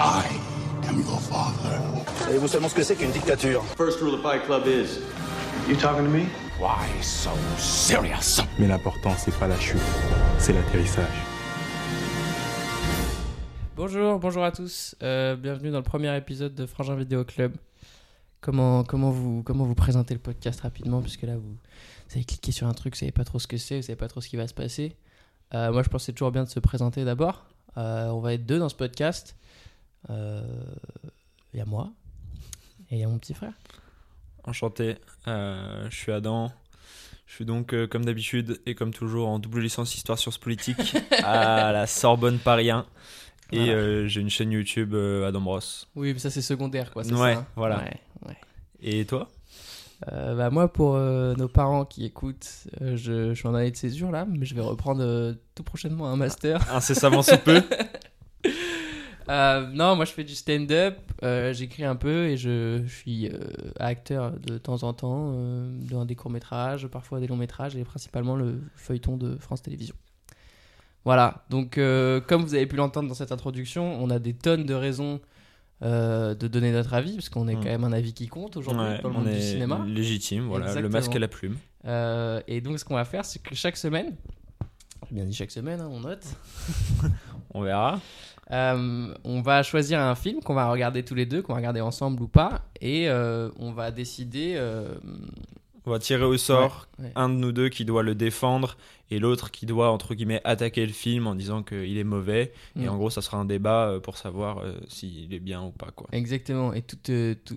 I am your father. Savez-vous seulement ce que c'est qu'une dictature? First rule of Fight Club is You talking to me? Why so serious? Mais l'important, c'est pas la chute, c'est l'atterrissage. Bonjour, bonjour à tous. Euh, bienvenue dans le premier épisode de Frangin Vidéo Club. Comment, comment, vous, comment vous présentez le podcast rapidement Puisque là, vous, vous avez cliqué sur un truc, vous savez pas trop ce que c'est, vous savez pas trop ce qui va se passer. Euh, moi, je pense que c'est toujours bien de se présenter d'abord. Euh, on va être deux dans ce podcast. Euh, Il y a moi et il y a mon petit frère. Enchanté, euh, je suis Adam. Je suis donc, euh, comme d'habitude et comme toujours, en double licence Histoire Sciences Politique à la Sorbonne Paris 1. Et Voilà. euh, j'ai une chaîne YouTube, euh, Adam Bros. Oui, mais ça, c'est secondaire, quoi. Ouais, ça, hein voilà. Ouais, ouais. Et toi? Euh, bah moi, pour euh, nos parents qui écoutent, euh, je, je suis en année de césure là, mais je vais reprendre euh, tout prochainement un master. Incessamment sous peu. Euh, non, moi je fais du stand-up, euh, j'écris un peu et je, je suis euh, acteur de temps en temps dans des courts-métrages, parfois des longs-métrages et principalement le feuilleton de France Télévisions. Voilà, donc comme vous avez pu l'entendre dans cette introduction, on a des tonnes de raisons euh, de donner notre avis, parce qu'on est Mm. quand même un avis qui compte aujourd'hui Ouais, dans le on monde du cinéma. légitime, voilà, le masque et la plume. Euh, et donc, ce qu'on va faire, c'est que chaque semaine, j'ai bien dit chaque semaine, hein, on note, On verra. euh, on va choisir un film qu'on va regarder tous les deux, qu'on va regarder ensemble ou pas, et euh, on va décider. euh, On va tirer au sort ouais, ouais. un de nous deux qui doit le défendre et l'autre qui doit, entre guillemets, attaquer le film en disant qu'il est mauvais. Et Mm. en gros, ça sera un débat pour savoir euh, s'il est bien ou pas. Quoi. Exactement. Et toute, euh, tout-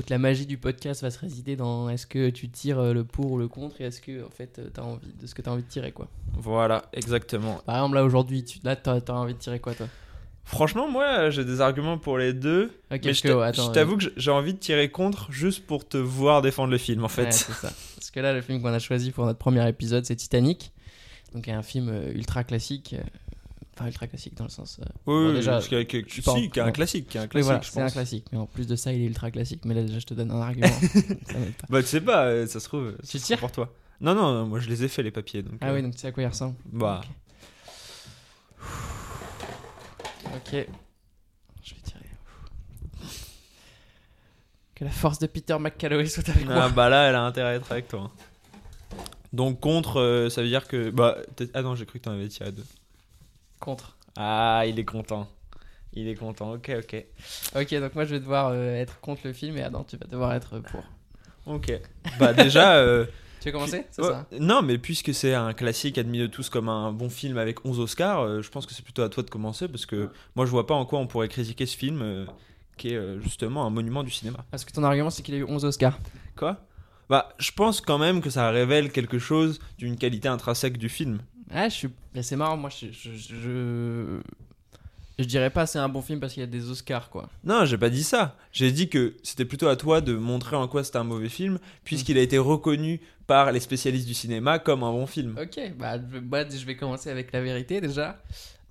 toute la magie du podcast va se résider dans est-ce que tu tires euh, le pour ou le contre, et est-ce que en fait, tu as envie de ce que tu as envie de tirer, quoi. Voilà, exactement. Par exemple, là aujourd'hui, tu, là, tu as, envie de tirer quoi, toi? Franchement, moi, j'ai des arguments pour les deux. Ok, Mais je que, ouais, t'avoue que j'ai envie de tirer contre juste pour te voir défendre le film en fait. Ouais, c'est ça. Parce que là, le film qu'on a choisi pour notre premier épisode, c'est Titanic. Donc, un film euh, ultra classique. Euh, Enfin, ultra classique dans le sens. euh, oui, bon, déjà, parce qu'il y a- que- si, pas en- y a un classique, qu'il y a un classique, voilà, c'est un classique. Mais en plus de ça, il est ultra classique. Mais là, déjà, je te donne un argument. ça pas. Bah, tu sais pas, euh, ça se trouve. Tu ça pour toi. Non, non, moi je les ai fait les papiers. Donc, Ah euh, oui, donc tu sais à quoi il ressemble. Bah, Ok. Je vais tirer. Que la force de Peter McCalloway soit avec ah, moi. bah là, elle a intérêt à être avec toi. Donc contre, euh, ça veut dire que. Bah, ah non, j'ai cru que t'en avais tiré deux. Contre. Ah, il est content. Il est content, ok, ok. Ok, donc moi, je vais devoir euh, être contre le film et Adam, tu vas devoir être pour. Ok. Bah, déjà. euh, Tu veux commencer C'est Ouais, ça Non, mais puisque c'est un classique admis de tous comme un bon film avec 11 Oscars, euh, je pense que c'est plutôt à toi de commencer parce que moi je vois pas en quoi on pourrait critiquer ce film euh, qui est euh, justement un monument du cinéma. Parce que ton argument, c'est qu'il a eu 11 Oscars. Quoi? Bah, je pense quand même que ça révèle quelque chose d'une qualité intrinsèque du film. Ah, je suis. c'est marrant, moi, je, je, je, je dirais pas c'est un bon film parce qu'il y a des Oscars, quoi. Non, j'ai pas dit ça. J'ai dit que c'était plutôt à toi de montrer en quoi c'était un mauvais film puisqu'il a été reconnu par les spécialistes du cinéma comme un bon film. Ok, bah, je, bah, je vais commencer avec la vérité déjà.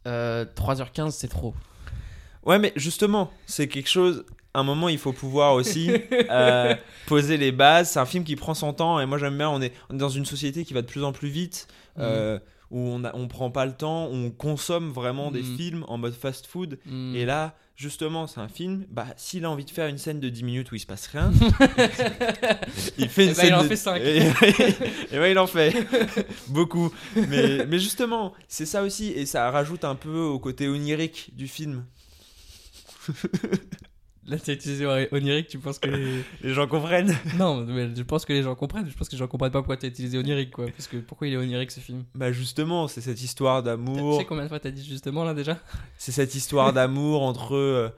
Euh, 3h15, c'est trop. Ouais, mais justement, c'est quelque chose. À un moment, il faut pouvoir aussi euh, poser les bases. C'est un film qui prend son temps et moi j'aime bien. On est, on est dans une société qui va de plus en plus vite, euh, où on, a, on prend pas le temps, on consomme vraiment des Mhm. films en mode fast food. Hmm. Et là, justement, c'est un film. Bah, s'il a envie de faire une scène de 10 minutes où il se passe rien, il fait une Eh ben, scène. il en de- fait cinq. Et, et il en fait beaucoup. Mais, mais justement, c'est ça aussi, et ça rajoute un peu au côté onirique du film. Là, t'as utilisé onirique, tu penses que les... Les gens comprennent. Non, mais je pense que les gens comprennent. Je pense que les gens comprennent pas pourquoi t'as utilisé onirique, quoi. Parce que pourquoi il est onirique ce film? Bah justement, c'est cette histoire T'as- Tu d'amour. sais combien de fois t'as dit justement là déjà? C'est cette histoire d'amour entre euh,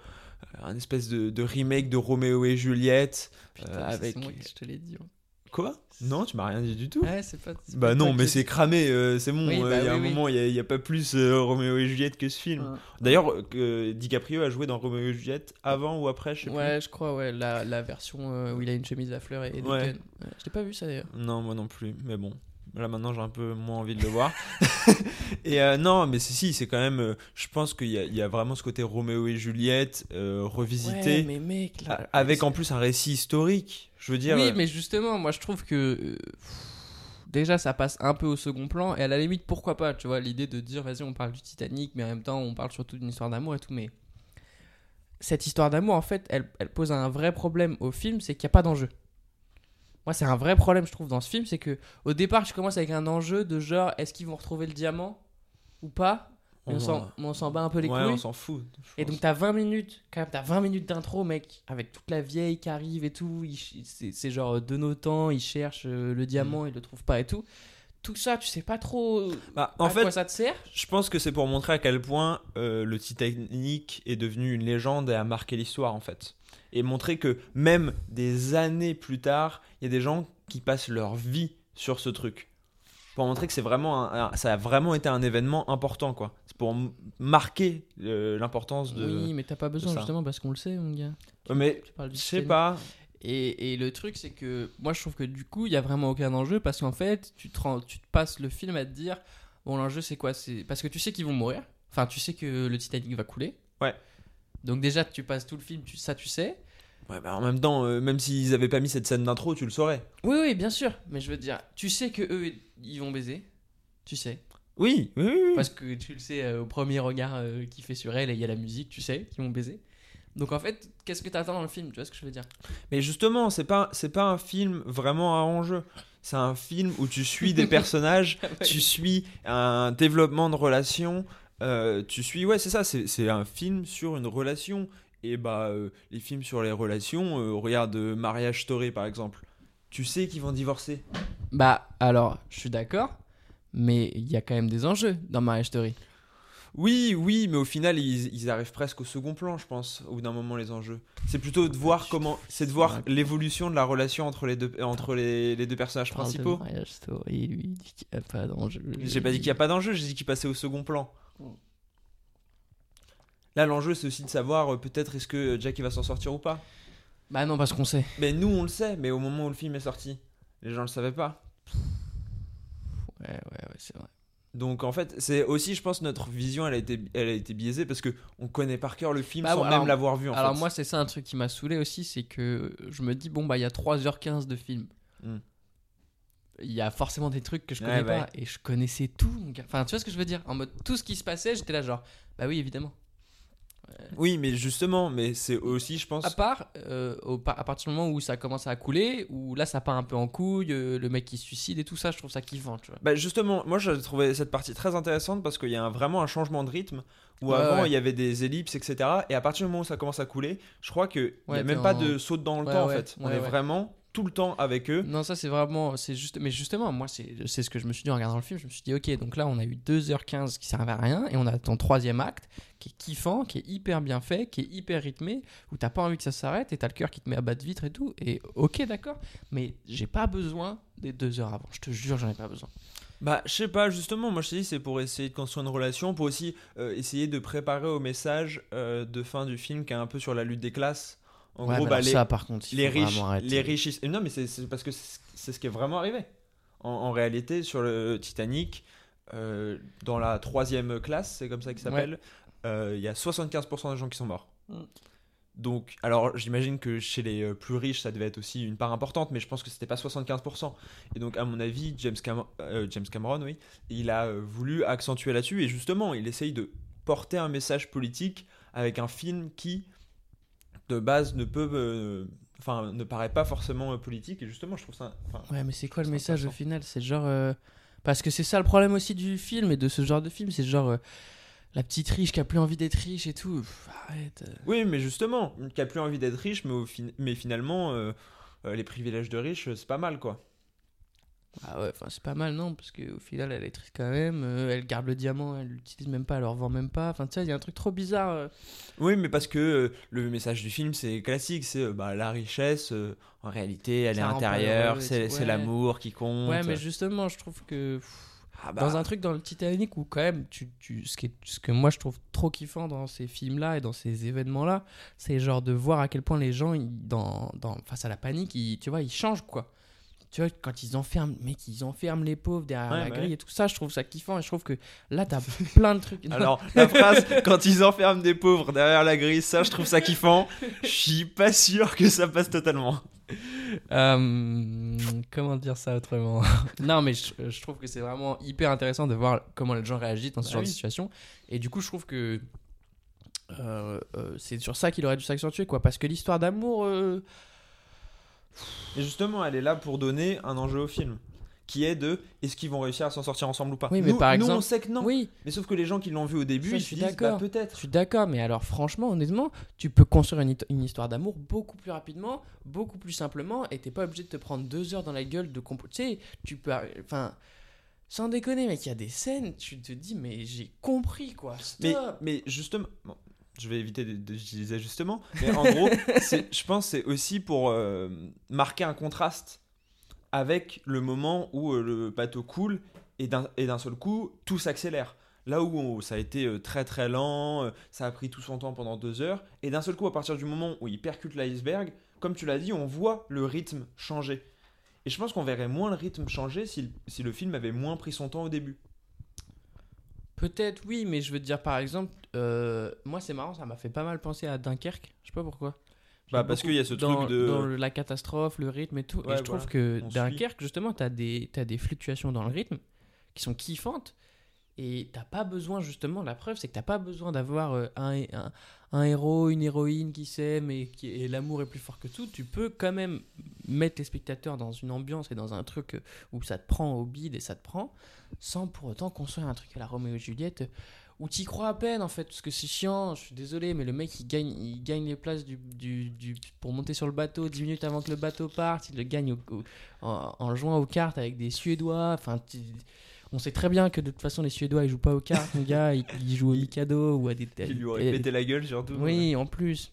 un espèce de, de remake de Roméo et Juliette. Putain, Euh, avec- c'est moi qui je te l'ai dit. hein. Quoi Non, tu m'as rien dit du tout. Ouais, c'est pas. c'est Bah pas non, mais c'est cramé, euh, c'est bon. Oui, euh, bah il y a oui, un oui. moment, il n'y a, pas plus euh, Roméo et Juliette que ce film. Ouais. D'ailleurs, euh, DiCaprio a joué dans Roméo et Juliette avant ou après, je sais Ouais, je crois, ouais, la, la version euh, où il a une chemise à fleurs et des Ouais. guns. Ouais, je l'ai pas vu ça d'ailleurs. Non, moi non plus, mais bon. Là maintenant j'ai un peu moins envie de le voir. et euh, non, mais c'est si, c'est quand même. euh, je pense qu'il y, a- il y a vraiment ce côté Roméo et Juliette euh, revisité, Ouais, mais mec, là, avec en plus un récit historique. Je veux dire. Oui, mais justement, moi je trouve que déjà ça passe un peu au second plan et à la limite pourquoi pas, tu vois, l'idée de dire vas-y on parle du Titanic mais en même temps on parle surtout d'une histoire d'amour et tout, mais cette histoire d'amour, en fait, elle, elle pose un vrai problème au film, c'est qu'il n'y a pas d'enjeu. Moi, c'est un vrai problème, je trouve, dans ce film, c'est que au départ, je commence avec un enjeu de genre, est-ce qu'ils vont retrouver le diamant ou pas? Mais on, on s'en bat un peu les ouais, couilles. on s'en fout. Et donc t'as 20 minutes, quand même, t'as 20 minutes d'intro, mec, avec toute la vieille qui arrive et tout. C'est genre de nos temps, ils cherchent euh, le diamant, ils le trouvent pas et tout. Tout ça, tu sais pas trop Bah, en fait, quoi ça te sert? Je pense que c'est pour montrer à quel point euh, le Titanic est devenu une légende et a marqué l'histoire en fait. Et montrer que même des années plus tard, il y a des gens qui passent leur vie sur ce truc. Pour montrer que c'est vraiment un- ça a vraiment été un événement important quoi. C'est pour marquer euh, l'importance de. Oui, mais t'as pas besoin justement parce qu'on le sait, mon gars. Mais Tu du je sais pas. Et, et le truc, c'est que moi, je trouve que du coup, il y a vraiment aucun enjeu parce qu'en fait, tu te, rends- tu te passes le film à te dire bon, l'enjeu, c'est quoi? C'est parce que tu sais qu'ils vont mourir. Enfin, tu sais que le Titanic va couler. Ouais. Donc déjà, tu passes tout le film, tu, ça, tu sais. Ouais, bah, en même temps, euh, même s'ils avaient pas mis cette scène d'intro, tu le saurais. Oui, oui, bien sûr. Mais je veux dire, tu sais que eux, ils vont baiser. Tu sais. Oui, oui, oui. Parce que tu le sais euh, au premier regard euh, qu'il fait sur elle et il y a la musique, tu sais, qu'ils vont baiser. Donc en fait, qu'est-ce que t'attends dans le film? Tu vois ce que je veux dire? Mais justement, c'est pas c'est pas un film vraiment à enjeu. C'est un film où tu suis des personnages, tu suis un développement de relation, euh, tu suis ouais c'est ça, c'est un film sur une relation. Et bah euh, les films sur les relations, euh, regarde euh, Mariage Story par exemple. Tu sais qu'ils vont divorcer. Bah alors, je suis d'accord. Mais il y a quand même des enjeux dans Marriage Story. Oui, oui, mais au final ils, ils arrivent presque au second plan, je pense, au bout d'un moment les enjeux. C'est plutôt de voir comment, c'est de voir l'évolution de la relation entre les deux entre les, les deux personnages de principaux. Story, lui, il dit qu'il n'y a pas d'enjeu. J'ai pas dit qu'il n'y a pas d'enjeu, j'ai dit qu'il passait au second plan. Mm. Là, l'enjeu, c'est aussi de savoir euh, peut-être est-ce que Jack il va s'en sortir ou pas. Bah non, parce qu'on sait. Mais nous, on le sait, mais au moment où le film est sorti, les gens le savaient pas. Ouais, ouais, ouais, c'est vrai. Donc en fait, c'est aussi, je pense, notre vision, elle a été, elle a été biaisée parce que on connaît par cœur le film Bah, sans même l'avoir vu. En Alors fait. moi, c'est ça un truc qui m'a saoulé aussi, c'est que je me dis, bon, bah il y a 3h15 de film. Hmm. Il y a forcément des trucs que je connais ouais. pas. Et je connaissais tout, mon gars. Enfin, tu vois ce que je veux dire? En mode, tout ce qui se passait, j'étais là genre, bah oui, évidemment. Oui, mais justement, mais c'est aussi, je pense. À part, euh, au à partir du moment où ça commence à couler, où là ça part un peu en couille, euh, le mec qui se suicide et tout ça, je trouve ça kiffant, tu vois. Bah justement, moi j'ai trouvé cette partie très intéressante parce qu'il y a un- vraiment un changement de rythme où Ouais, avant ouais. il y avait des ellipses, etc. Et à partir du moment où ça commence à couler, je crois qu'il n'y Ouais, a même pas de saut dans le temps en fait. On est vraiment tout le temps avec eux. Non, ça c'est vraiment. c'est juste, Mais justement, moi c'est ce que je me suis dit en regardant le film. Je me suis dit, ok, donc là on a eu 2h15 qui servent à rien et on a ton troisième acte qui est kiffant, qui est hyper bien fait, qui est hyper rythmé, où t'as pas envie que ça s'arrête et t'as le cœur qui te met à battre vitre et tout. Et ok, d'accord, mais j'ai pas besoin des deux heures avant. Je te jure, j'en ai pas besoin. Bah je sais pas, justement, moi je te dis c'est pour essayer de construire une relation, pour aussi euh, essayer de préparer au message euh, de fin du film qui est un peu sur la lutte des classes. En Ouais, gros, bah, les, ça par contre, les riches, les riches, non mais c'est parce que c'est ce qui est vraiment arrivé. En, en réalité, sur le Titanic, euh, dans la troisième classe, c'est comme ça qu'il s'appelle, euh, il y a 75% des gens qui sont morts. Mm. Donc, alors j'imagine que chez les euh, plus riches, ça devait être aussi une part importante, mais je pense que c'était pas 75%. Et donc, à mon avis, James, Cam- euh, James Cameron, oui, il a voulu accentuer là-dessus, et justement, il essaye de porter un message politique avec un film qui, de base, ne peut, euh, enfin, ne paraît pas forcément euh, politique, et justement, je trouve ça. Ouais, mais c'est quoi le message au final? C'est genre. euh, Parce que c'est ça le problème aussi du film et de ce genre de film, c'est genre. euh, La petite riche qui a plus envie d'être riche et tout. Pff, arrête. Oui, mais justement, qui a plus envie d'être riche, mais, au fin- mais finalement, les privilèges de riches, c'est pas mal, quoi. Ah ouais, enfin c'est pas mal non, parce qu'au final elle est triste quand même, euh, elle garde le diamant, elle l'utilise même pas, elle le revend même pas, enfin tu sais, il y a un truc trop bizarre. euh. Oui, mais parce que euh, le message du film, c'est classique, c'est euh, bah, la richesse, euh, en réalité, elle Ça est rend pas intérieure, heureux c'est c'est ouais. l'amour qui compte. Ouais, mais justement, je trouve que pff, Ah bah, dans un truc dans le Titanic où quand même, tu, tu, ce, qui est- ce que moi je trouve trop kiffant dans ces films-là et dans ces événements-là, c'est genre de voir à quel point les gens, ils- dans, dans, face à la panique, ils, tu vois, ils changent quoi. Tu vois, quand ils enferment, mec, ils enferment les pauvres derrière Ouais, la bah grille ouais. et tout ça, je trouve ça kiffant et je trouve que là, t'as plein de trucs. Alors, la phrase, quand ils enferment des pauvres derrière la grille, ça, je trouve ça kiffant. Je suis pas sûr que ça passe totalement. Euh, comment dire ça autrement? Non, mais je, je trouve que c'est vraiment hyper intéressant de voir comment les gens réagissent dans ce Bah genre de situation. Et du coup, je trouve que euh, euh, c'est sur ça qu'il aurait dû s'accentuer, quoi. Parce que l'histoire d'amour. Et justement, elle est là pour donner un enjeu au film. Qui est de est-ce qu'ils vont réussir à s'en sortir ensemble ou pas? Oui, mais nous, par nous, exemple- on sait que non. Oui, Mais sauf que les gens qui l'ont vu au début, Ça, ils je suis disent bah, d'accord. peut-être. Je suis d'accord, mais alors franchement, honnêtement, tu peux construire une, histoire d'amour beaucoup plus rapidement, beaucoup plus simplement, et t'es pas obligé de te prendre deux heures dans la gueule de compo. Tu sais, tu peux. Enfin, sans déconner, mec, il y a des scènes, tu te dis, mais j'ai compris quoi. Mais, mais justement, bon, je vais éviter d'utiliser justement, mais en gros, je pense que c'est aussi pour euh, marquer un contraste avec le moment où euh, le bateau coule et d'un seul coup, tout s'accélère. Là où on- ça a été euh, très très lent, ça a pris tout son temps pendant deux heures, et d'un seul coup, à partir du moment où il percute l'iceberg, comme tu l'as dit, on voit le rythme changer. Et je pense qu'on verrait moins le rythme changer si le film avait moins pris son temps au début. Peut-être oui, mais je veux te dire par exemple, euh, moi c'est marrant, ça m'a fait pas mal penser à Dunkerque. Je sais pas pourquoi. Bah, parce qu'il y a ce dans, truc de- dans le- la catastrophe, le rythme et tout. Ouais, et je trouve que on suit. Dunkerque, justement, t'as des, t'as des fluctuations dans le rythme qui sont kiffantes. Et t'as pas besoin, justement, la preuve, c'est que t'as pas besoin d'avoir euh, un, héros, une héroïne qui s'aime et, et l'amour est plus fort que tout. Tu peux quand même mettre les spectateurs dans une ambiance et dans un truc euh, où ça te prend au bide et ça te prend, sans pour autant construire un truc à la Roméo et Juliette euh, où t'y crois à peine en fait, parce que c'est chiant, je suis désolé, mais le mec il gagne, il gagne les places du, du, pour monter sur le bateau 10 minutes avant que le bateau parte, il le gagne en, jouant aux cartes avec des Suédois, enfin on sait très bien que de toute façon les Suédois ils jouent pas aux cartes, mon gars, ils, ils jouent au Mikado ou à des... Qui lui aurait pété la gueule surtout. oui, en plus.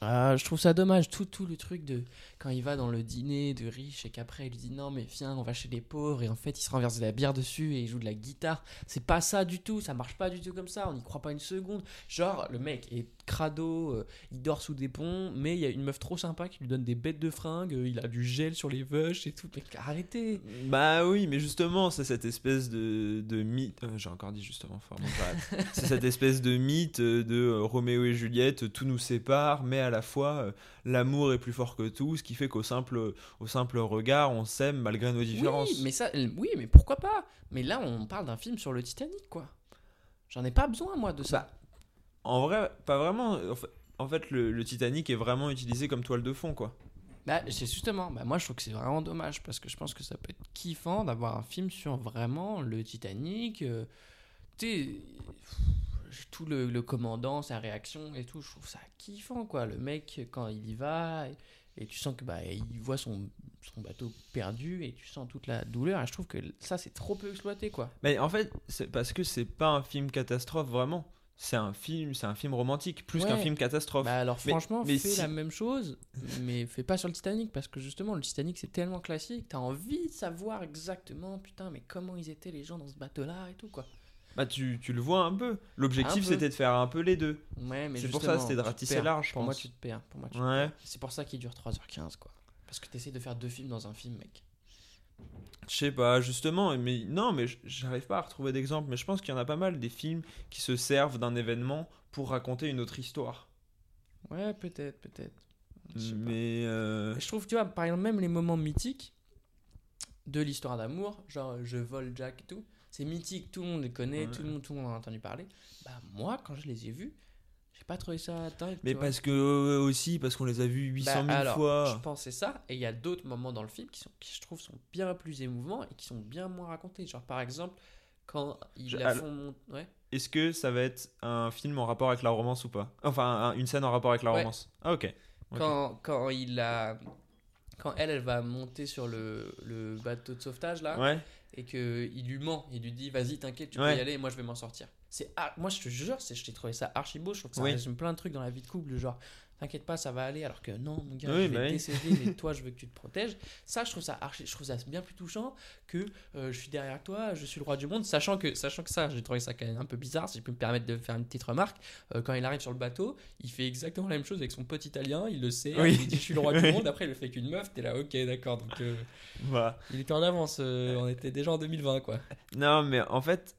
Ah, je trouve ça dommage, tout, tout le truc de quand il va dans le dîner de riche et qu'après il lui dit non mais viens on va chez les pauvres et en fait il se renverse de la bière dessus et il joue de la guitare. C'est pas ça du tout, ça marche pas du tout comme ça, on n'y croit pas une seconde. Genre le mec est crado, euh, il dort sous des ponts mais il y a une meuf trop sympa qui lui donne des bêtes de fringues, euh, il a du gel sur les vaches et tout. Mec, arrêtez Bah oui, mais justement, c'est cette espèce de, de mythe. euh, J'ai encore dit justement, c'est cette espèce de mythe euh, de Roméo et Juliette, tout nous sépare, mais à la fois l'amour est plus fort que tout, ce qui fait qu'au simple, au simple regard, on s'aime malgré nos différences. Oui, mais ça, oui, mais pourquoi pas? Mais là, on parle d'un film sur le Titanic, quoi. J'en ai pas besoin, moi, de ça. En vrai, pas vraiment. En fait, le, le Titanic est vraiment utilisé comme toile de fond, quoi. Bah, c'est justement, bah, moi, je trouve que c'est vraiment dommage parce que je pense que ça peut être kiffant d'avoir un film sur vraiment le Titanic. euh, tu tout le, le commandant, sa réaction et tout, je trouve ça kiffant, quoi. Le mec, quand il y va, et, tu sens que bah, il voit son, son bateau perdu et tu sens toute la douleur. Et je trouve que ça, c'est trop peu exploité, quoi. Mais en fait, c'est parce que c'est pas un film catastrophe vraiment. C'est un film, c'est un film romantique plus Ouais. qu'un film catastrophe. Bah alors Mais- franchement, mais fais si- la même chose, mais fais pas sur le Titanic parce que justement le Titanic c'est tellement classique, t'as envie de savoir exactement putain mais comment ils étaient les gens dans ce bateau-là et tout quoi. Bah tu, tu le vois un peu. L'objectif Un peu. c'était de faire un peu les deux. Ouais, mais C'est pour ça, justement, c'était de tu te ratisser perds. large, je Pour moi pense. tu te perds, pour moi tu te Ouais. perds. C'est pour ça qu'il dure 3h15 quoi. Parce que t'essayes de faire deux films dans un film mec. Je sais pas, justement, mais non, mais j- j'arrive pas à retrouver d'exemple. Mais je pense qu'il y en a pas mal des films qui se servent d'un événement pour raconter une autre histoire. Ouais, peut-être, peut-être. Je sais pas. Mais euh, Je trouve, tu vois, par exemple, même les moments mythiques de l'histoire d'amour, genre je vole Jack et tout, c'est mythique, tout le monde les connaît, Ouais. tout, le monde, tout le monde en a entendu parler. Bah, moi, quand je les ai vus, j'ai pas trouvé ça dingue. mais parce que euh, aussi parce qu'on les a vus 800 000 Bah, alors, fois. Je c'est ça, et il y a d'autres moments dans le film qui, sont, qui, je trouve, sont bien plus émouvants et qui sont bien moins racontés. Genre, par exemple, quand il Je- a alors- fond mon... Ouais. Est-ce que ça va être un film en rapport avec la romance ou pas? Enfin, un- une scène en rapport avec la Ouais. romance. Ah ok. Ok. Quand, quand il a... Quand elle, elle va monter sur le, le bateau de sauvetage, là, Ouais. Et que il lui ment, il lui dit vas-y t'inquiète tu Ouais. peux y aller moi je vais m'en sortir. C'est ar- moi je te jure c'est je t'ai trouvé ça archi beau, je trouve que ça Oui. résume plein de trucs dans la vie de couple genre t'inquiète pas ça va aller alors que non mon gars Oui, je vais bah te oui. décéder mais toi je veux que tu te protèges. Ça je trouve ça archi je trouve ça bien plus touchant que euh, je suis derrière toi, je suis le roi du monde sachant que sachant que ça j'ai trouvé ça quand même un peu bizarre si je peux me permettre de faire une petite remarque Euh, quand il arrive sur le bateau, il fait exactement la même chose avec son pote italien, il le sait, Oui. il dit je suis le roi du monde après il le fait qu'une meuf, t'es là OK d'accord donc euh, Voilà. il était en avance, on était déjà en 2020 quoi. Non, mais en fait,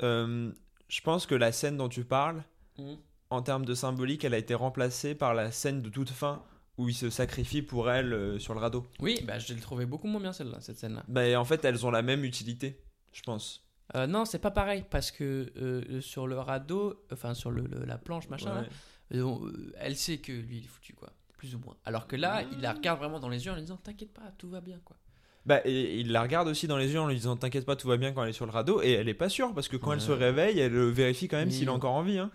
je pense que la scène dont tu parles, Mhm. En termes de symbolique, elle a été remplacée par la scène de toute fin où il se sacrifie pour elle euh, sur le radeau. Oui, bah je l'ai trouvé beaucoup moins bien celle-là, cette scène-là. Bah, en fait, elles ont la même utilité, je pense. Euh, non, c'est pas pareil parce que euh, sur le radeau, enfin sur le, le- la planche, machin, Ouais. là, on- elle sait que lui il est foutu quoi, plus ou moins. Alors que là, il la regarde vraiment dans les yeux en lui disant T'inquiète pas, tout va bien quoi. Bah, et il la regarde aussi dans les yeux en lui disant T'inquiète pas, tout va bien quand elle est sur le radeau. Et elle est pas sûre parce que quand elle se réveille, elle vérifie quand même s'il est encore en vie. hein.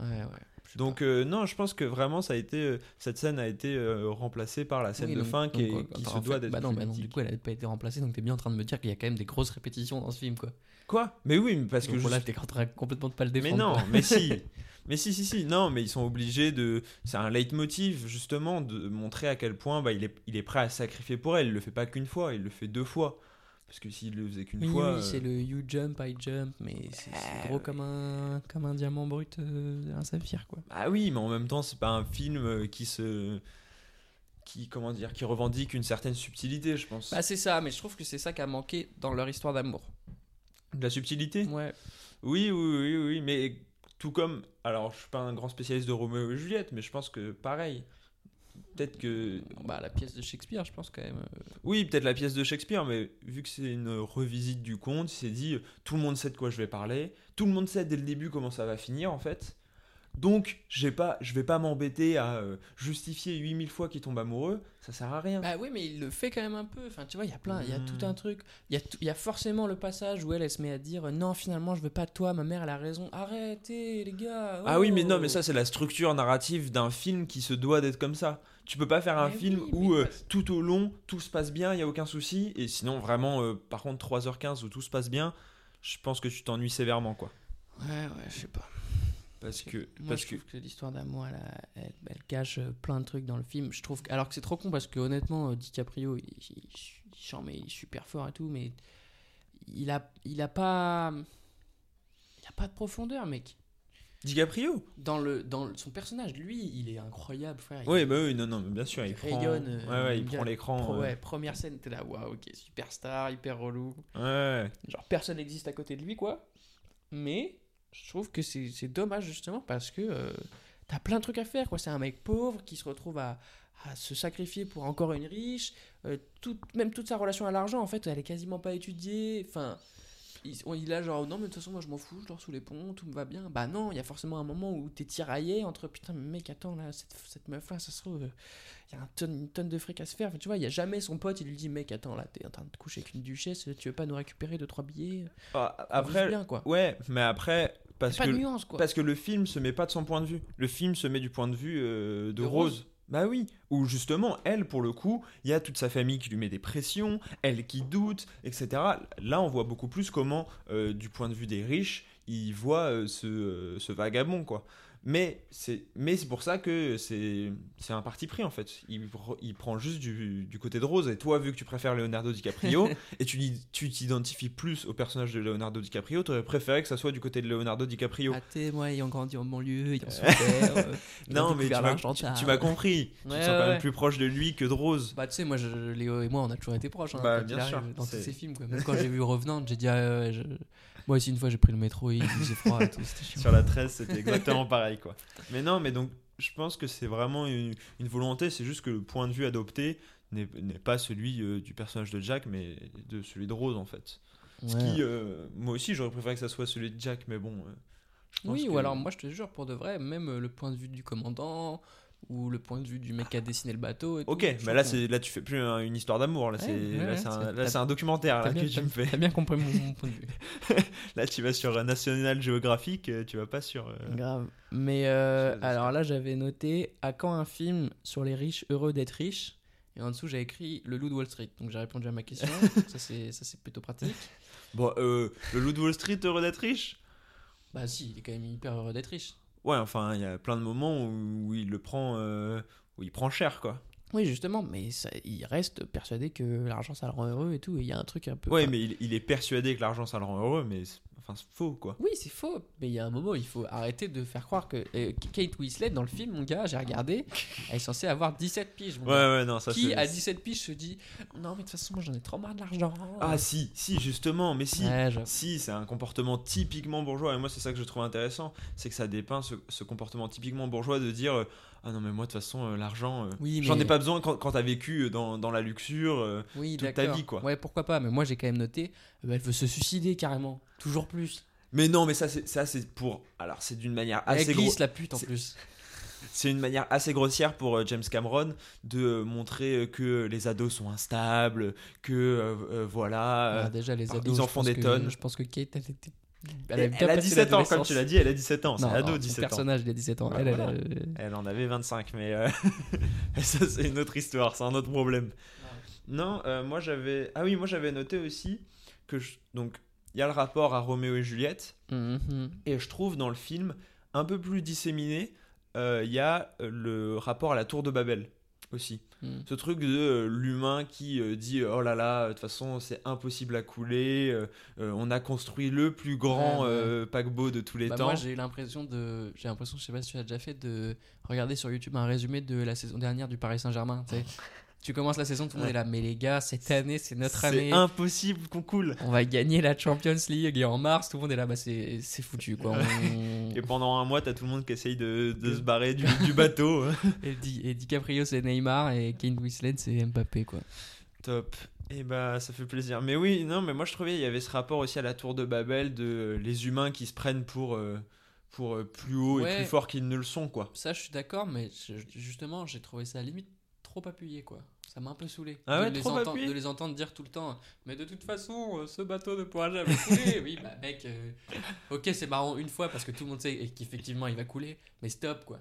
Ouais, ouais. je sais Donc, euh, non, je pense que vraiment, ça a été, euh, cette scène a été euh, remplacée par la scène Oui, de donc- fin qui, est- qui se doit d'être. Bah non, bah non, du coup, elle a pas été remplacée, donc t'es bien en train de me dire qu'il y a quand même des grosses répétitions dans ce film quoi. Quoi? Mais oui, mais parce Donc que. voilà, juste- t'es en train complètement de pas le Mais défendre. non, quoi. mais si. Mais si, si, si. Non, mais ils sont obligés de. C'est un leitmotiv, justement, de montrer à quel point bah, il, est, il est prêt à sacrifier pour elle. Il le fait pas qu'une fois, il le fait deux fois. Parce que s'il le faisait qu'une Oui, fois. oui, euh, c'est le you jump, I jump, mais c'est c'est gros comme un, comme un diamant brut, euh, un saphir quoi. Ah oui, mais en même temps, c'est pas un film euh, qui se. Qui, comment dire, qui revendique une certaine subtilité, je pense. Bah c'est ça, mais je trouve que c'est ça qui a manqué dans leur histoire d'amour. De la subtilité? Ouais. Oui, oui, oui, oui, mais tout comme. Alors, je suis pas un grand spécialiste de Roméo et Juliette, mais je pense que pareil. Peut-être que. Bah la pièce de Shakespeare, je pense quand même. Oui, peut-être la pièce de Shakespeare, mais vu que c'est une revisite du conte, il s'est dit tout le monde sait de quoi je vais parler, tout le monde sait dès le début comment ça va finir en fait. Donc, j'ai pas, je vais pas m'embêter à euh, justifier 8000 fois qu'il tombe amoureux, ça sert à rien. Bah oui, mais il le fait quand même un peu. Enfin, tu vois, il y a plein, il y a Mm. tout un truc. Il y, a y a forcément le passage où elle, elle se met à dire euh, non, finalement, je veux pas de toi, ma mère, elle a raison. Arrêtez, les gars. Ah oui, mais oh. non, mais ça c'est la structure narrative d'un film qui se doit d'être comme ça. Tu peux pas faire un Mais film oui, où euh, tout au long tout se passe bien, il y a aucun souci, et sinon vraiment, euh, par contre 3h15 où tout se passe bien, je pense que tu t'ennuies sévèrement quoi. Ouais, ouais, je sais pas. Parce que, Moi, parce je que, trouve que l'histoire d'amour, elle, elle, elle cache euh, plein de trucs dans le film. Je trouve, que- alors que c'est trop con parce que honnêtement, DiCaprio, il, il, il, il chante, mais il est super fort et tout, mais il a, il a pas, il a pas de profondeur, mec. DiCaprio. Dans le, dans son personnage, lui, il est incroyable, frère. Il- Oui, bah oui, non, non, bien sûr, il, il prend, rayonne, euh, ouais, ouais, il prend l'écran. Pro- ouais, première scène, t'es là, waouh, ok, superstar, hyper relou. ouais. Genre, personne n'existe à côté de lui, quoi. Mais je trouve que c'est c'est dommage, justement, parce que euh, t'as plein de trucs à faire, quoi. C'est un mec pauvre qui se retrouve à, à se sacrifier pour encore une riche. Euh, toute- même toute sa relation à l'argent, en fait, elle est quasiment pas étudiée. Enfin. Il, on- il a genre, non, mais de toute façon, moi je m'en fous, je dors sous les ponts, tout me va bien. Bah non, il y a forcément un moment où t'es tiraillé entre putain, mais mec, attends, là, cette, cette meuf là, ça se trouve, il y a un tonne, une tonne de fric à se faire. Enfin, tu vois, il y a jamais son pote, il lui dit, mec, attends, là, t'es en train de coucher avec une duchesse, tu veux pas nous récupérer deux, trois billets Ah, On vit après, bien, quoi. ouais, mais après, parce pas que, de nuance, quoi. parce que le film se met pas de son point de vue. Le film se met du point de vue euh, de, De Rose. Rose. Bah oui, où justement, elle, pour le coup, il y a toute sa famille qui lui met des pressions, elle qui doute, etc. Là, on voit beaucoup plus comment, euh, du point de vue des riches, ils voient euh, euh, ce vagabond, quoi. Mais c'est mais c'est pour ça que c'est c'est un parti pris, en fait. Il, il prend juste du, du côté de Rose. Et toi, vu que tu préfères Leonardo DiCaprio, et tu tu t'identifies plus au personnage de Leonardo DiCaprio, tu aurais préféré que ça soit du côté de Leonardo DiCaprio. Athée, moi, ayant grandi en banlieue, ayant souffert. euh, Non, mais tu m'as compris. tu te Ouais, sens quand ouais. même plus proche de lui que de Rose. Bah, tu sais, moi, je- Léo et moi, on a toujours été proches. Hein, Bah, quand bien sûr, Dans tous ces films, quoi. Même quand j'ai vu Revenant, j'ai dit, ah, je- moi aussi, une fois, j'ai pris le métro, il faisait froid et tout, c'était chiant. Sur la 13, c'était exactement pareil, quoi. Mais non, mais donc, je pense que c'est vraiment une, une volonté, c'est juste que le point de vue adopté n'est pas celui euh, du personnage de Jack, mais de celui de Rose, en fait. Ce qui, euh, moi aussi, j'aurais préféré que ça soit celui de Jack, mais bon. euh, je pense Oui, que- ou alors, moi, je te jure, pour de vrai, même euh, le point de vue du commandant, ou le point de vue du mec qui a dessiné le bateau. Et Ok, mais là, c'est là tu fais plus un- une histoire d'amour, là, Ouais, c'est ouais, là, ouais, c'est un, c'est- là, c'est un documentaire T'as là, bien, que tu me fais. t'as bien compris mon, mon point de vue. Là, tu vas sur National Geographic, euh, tu vas pas sur. euh, Grave. Mais euh, alors là, j'avais noté à quand un film sur les riches heureux d'être riches? Et en dessous, j'ai écrit Le Loup de Wall Street. Donc j'ai répondu à ma question. ça, c'est ça, c'est plutôt pratique. Bon, euh, le loup de Wall Street, heureux d'être riche? Bah, si, il est quand même hyper heureux d'être riche. Ouais, enfin, il y a plein de moments où, il le prend, euh, où il prend cher, quoi. Oui, justement, mais ça, il reste persuadé que l'argent ça le rend heureux et tout. Il y a un truc un peu. Ouais, enfin, mais il, il est persuadé que l'argent ça le rend heureux, mais c'est- enfin, c'est faux, quoi. Oui, c'est faux. Mais il y a un moment, il faut arrêter de faire croire que. euh, Kate Winslet, dans le film, mon gars, j'ai regardé, elle est censée avoir 17 piges. mon Ouais, gars. ouais, non, ça Qui, c'est. à 17 piges, se dit Non, mais de toute façon, moi j'en ai trop marre de l'argent. Ah, si, si, justement, mais si. Ouais, je- Si, c'est un comportement typiquement bourgeois, et moi c'est ça que je trouve intéressant, c'est que ça dépeint ce, ce comportement typiquement bourgeois de dire euh, ah non mais moi de toute façon euh, l'argent euh, Oui, j'en ai pas besoin quand, quand t'as vécu euh, dans, dans la luxure Oui, toute ta vie, quoi. Ouais, pourquoi pas, mais moi j'ai quand même noté, euh, elle veut se suicider carrément. Toujours plus. mais non mais ça c'est ça c'est pour alors c'est d'une manière Elle assez gros glisse la pute en plus. c'est une manière assez grossière pour James Cameron de montrer que les ados sont instables que euh, voilà Ah, déjà, les ils ados. en je font des que- tonnes. Je pense que Kate, elle était. Elle, avait bien a passé 17 ans comme tu l'as dit elle a 17 ans c'est Non, ado non, son 17 ans personnage, il a 17 ans. Ouais, elle, elle, voilà. elle- Elle en avait 25, mais euh, ça c'est une autre histoire, c'est un autre problème. Non, euh, moi j'avais, ah oui, moi j'avais noté aussi que je... donc il y a le rapport à Roméo et Juliette Mhm. et je trouve dans le film un peu plus disséminé, euh, il y a le rapport à la tour de Babel aussi. Mhm. Ce truc de euh, l'humain qui euh, dit oh là là, de toute façon c'est impossible à couler, euh, euh, on a construit le plus grand Ouais, ouais. euh, paquebot de tous les Bah, temps. moi j'ai l'impression de j'ai l'impression je sais pas si tu as déjà fait de regarder sur YouTube un résumé de la saison dernière du Paris Saint-Germain tu commences la saison tout le monde est là mais les gars cette année c'est notre c'est année impossible qu'on coule. on va gagner la Champions League et en mars tout le monde est là bah c'est c'est foutu quoi On- Et pendant un mois, t'as tout le monde qui essaye de, de se barrer du, du bateau. et, Di- et DiCaprio c'est Neymar et Kane Winslet c'est Mbappé quoi Top. Et bah, ça fait plaisir. Mais oui, non, mais moi je trouvais il y avait ce rapport aussi à la tour de Babel de euh, les humains qui se prennent pour, euh, pour euh, plus haut Ouais. et plus fort qu'ils ne le sont, quoi. ça je suis d'accord mais je- justement j'ai trouvé ça limite trop appuyé quoi ça m'a un peu saoulé Ah de, ouais, les trop entendre, appuyé de les entendre dire tout le temps mais de toute façon euh, ce bateau ne pourra jamais couler oui bah mec euh, ok c'est marrant une fois parce que tout le monde sait qu'effectivement il va couler mais stop quoi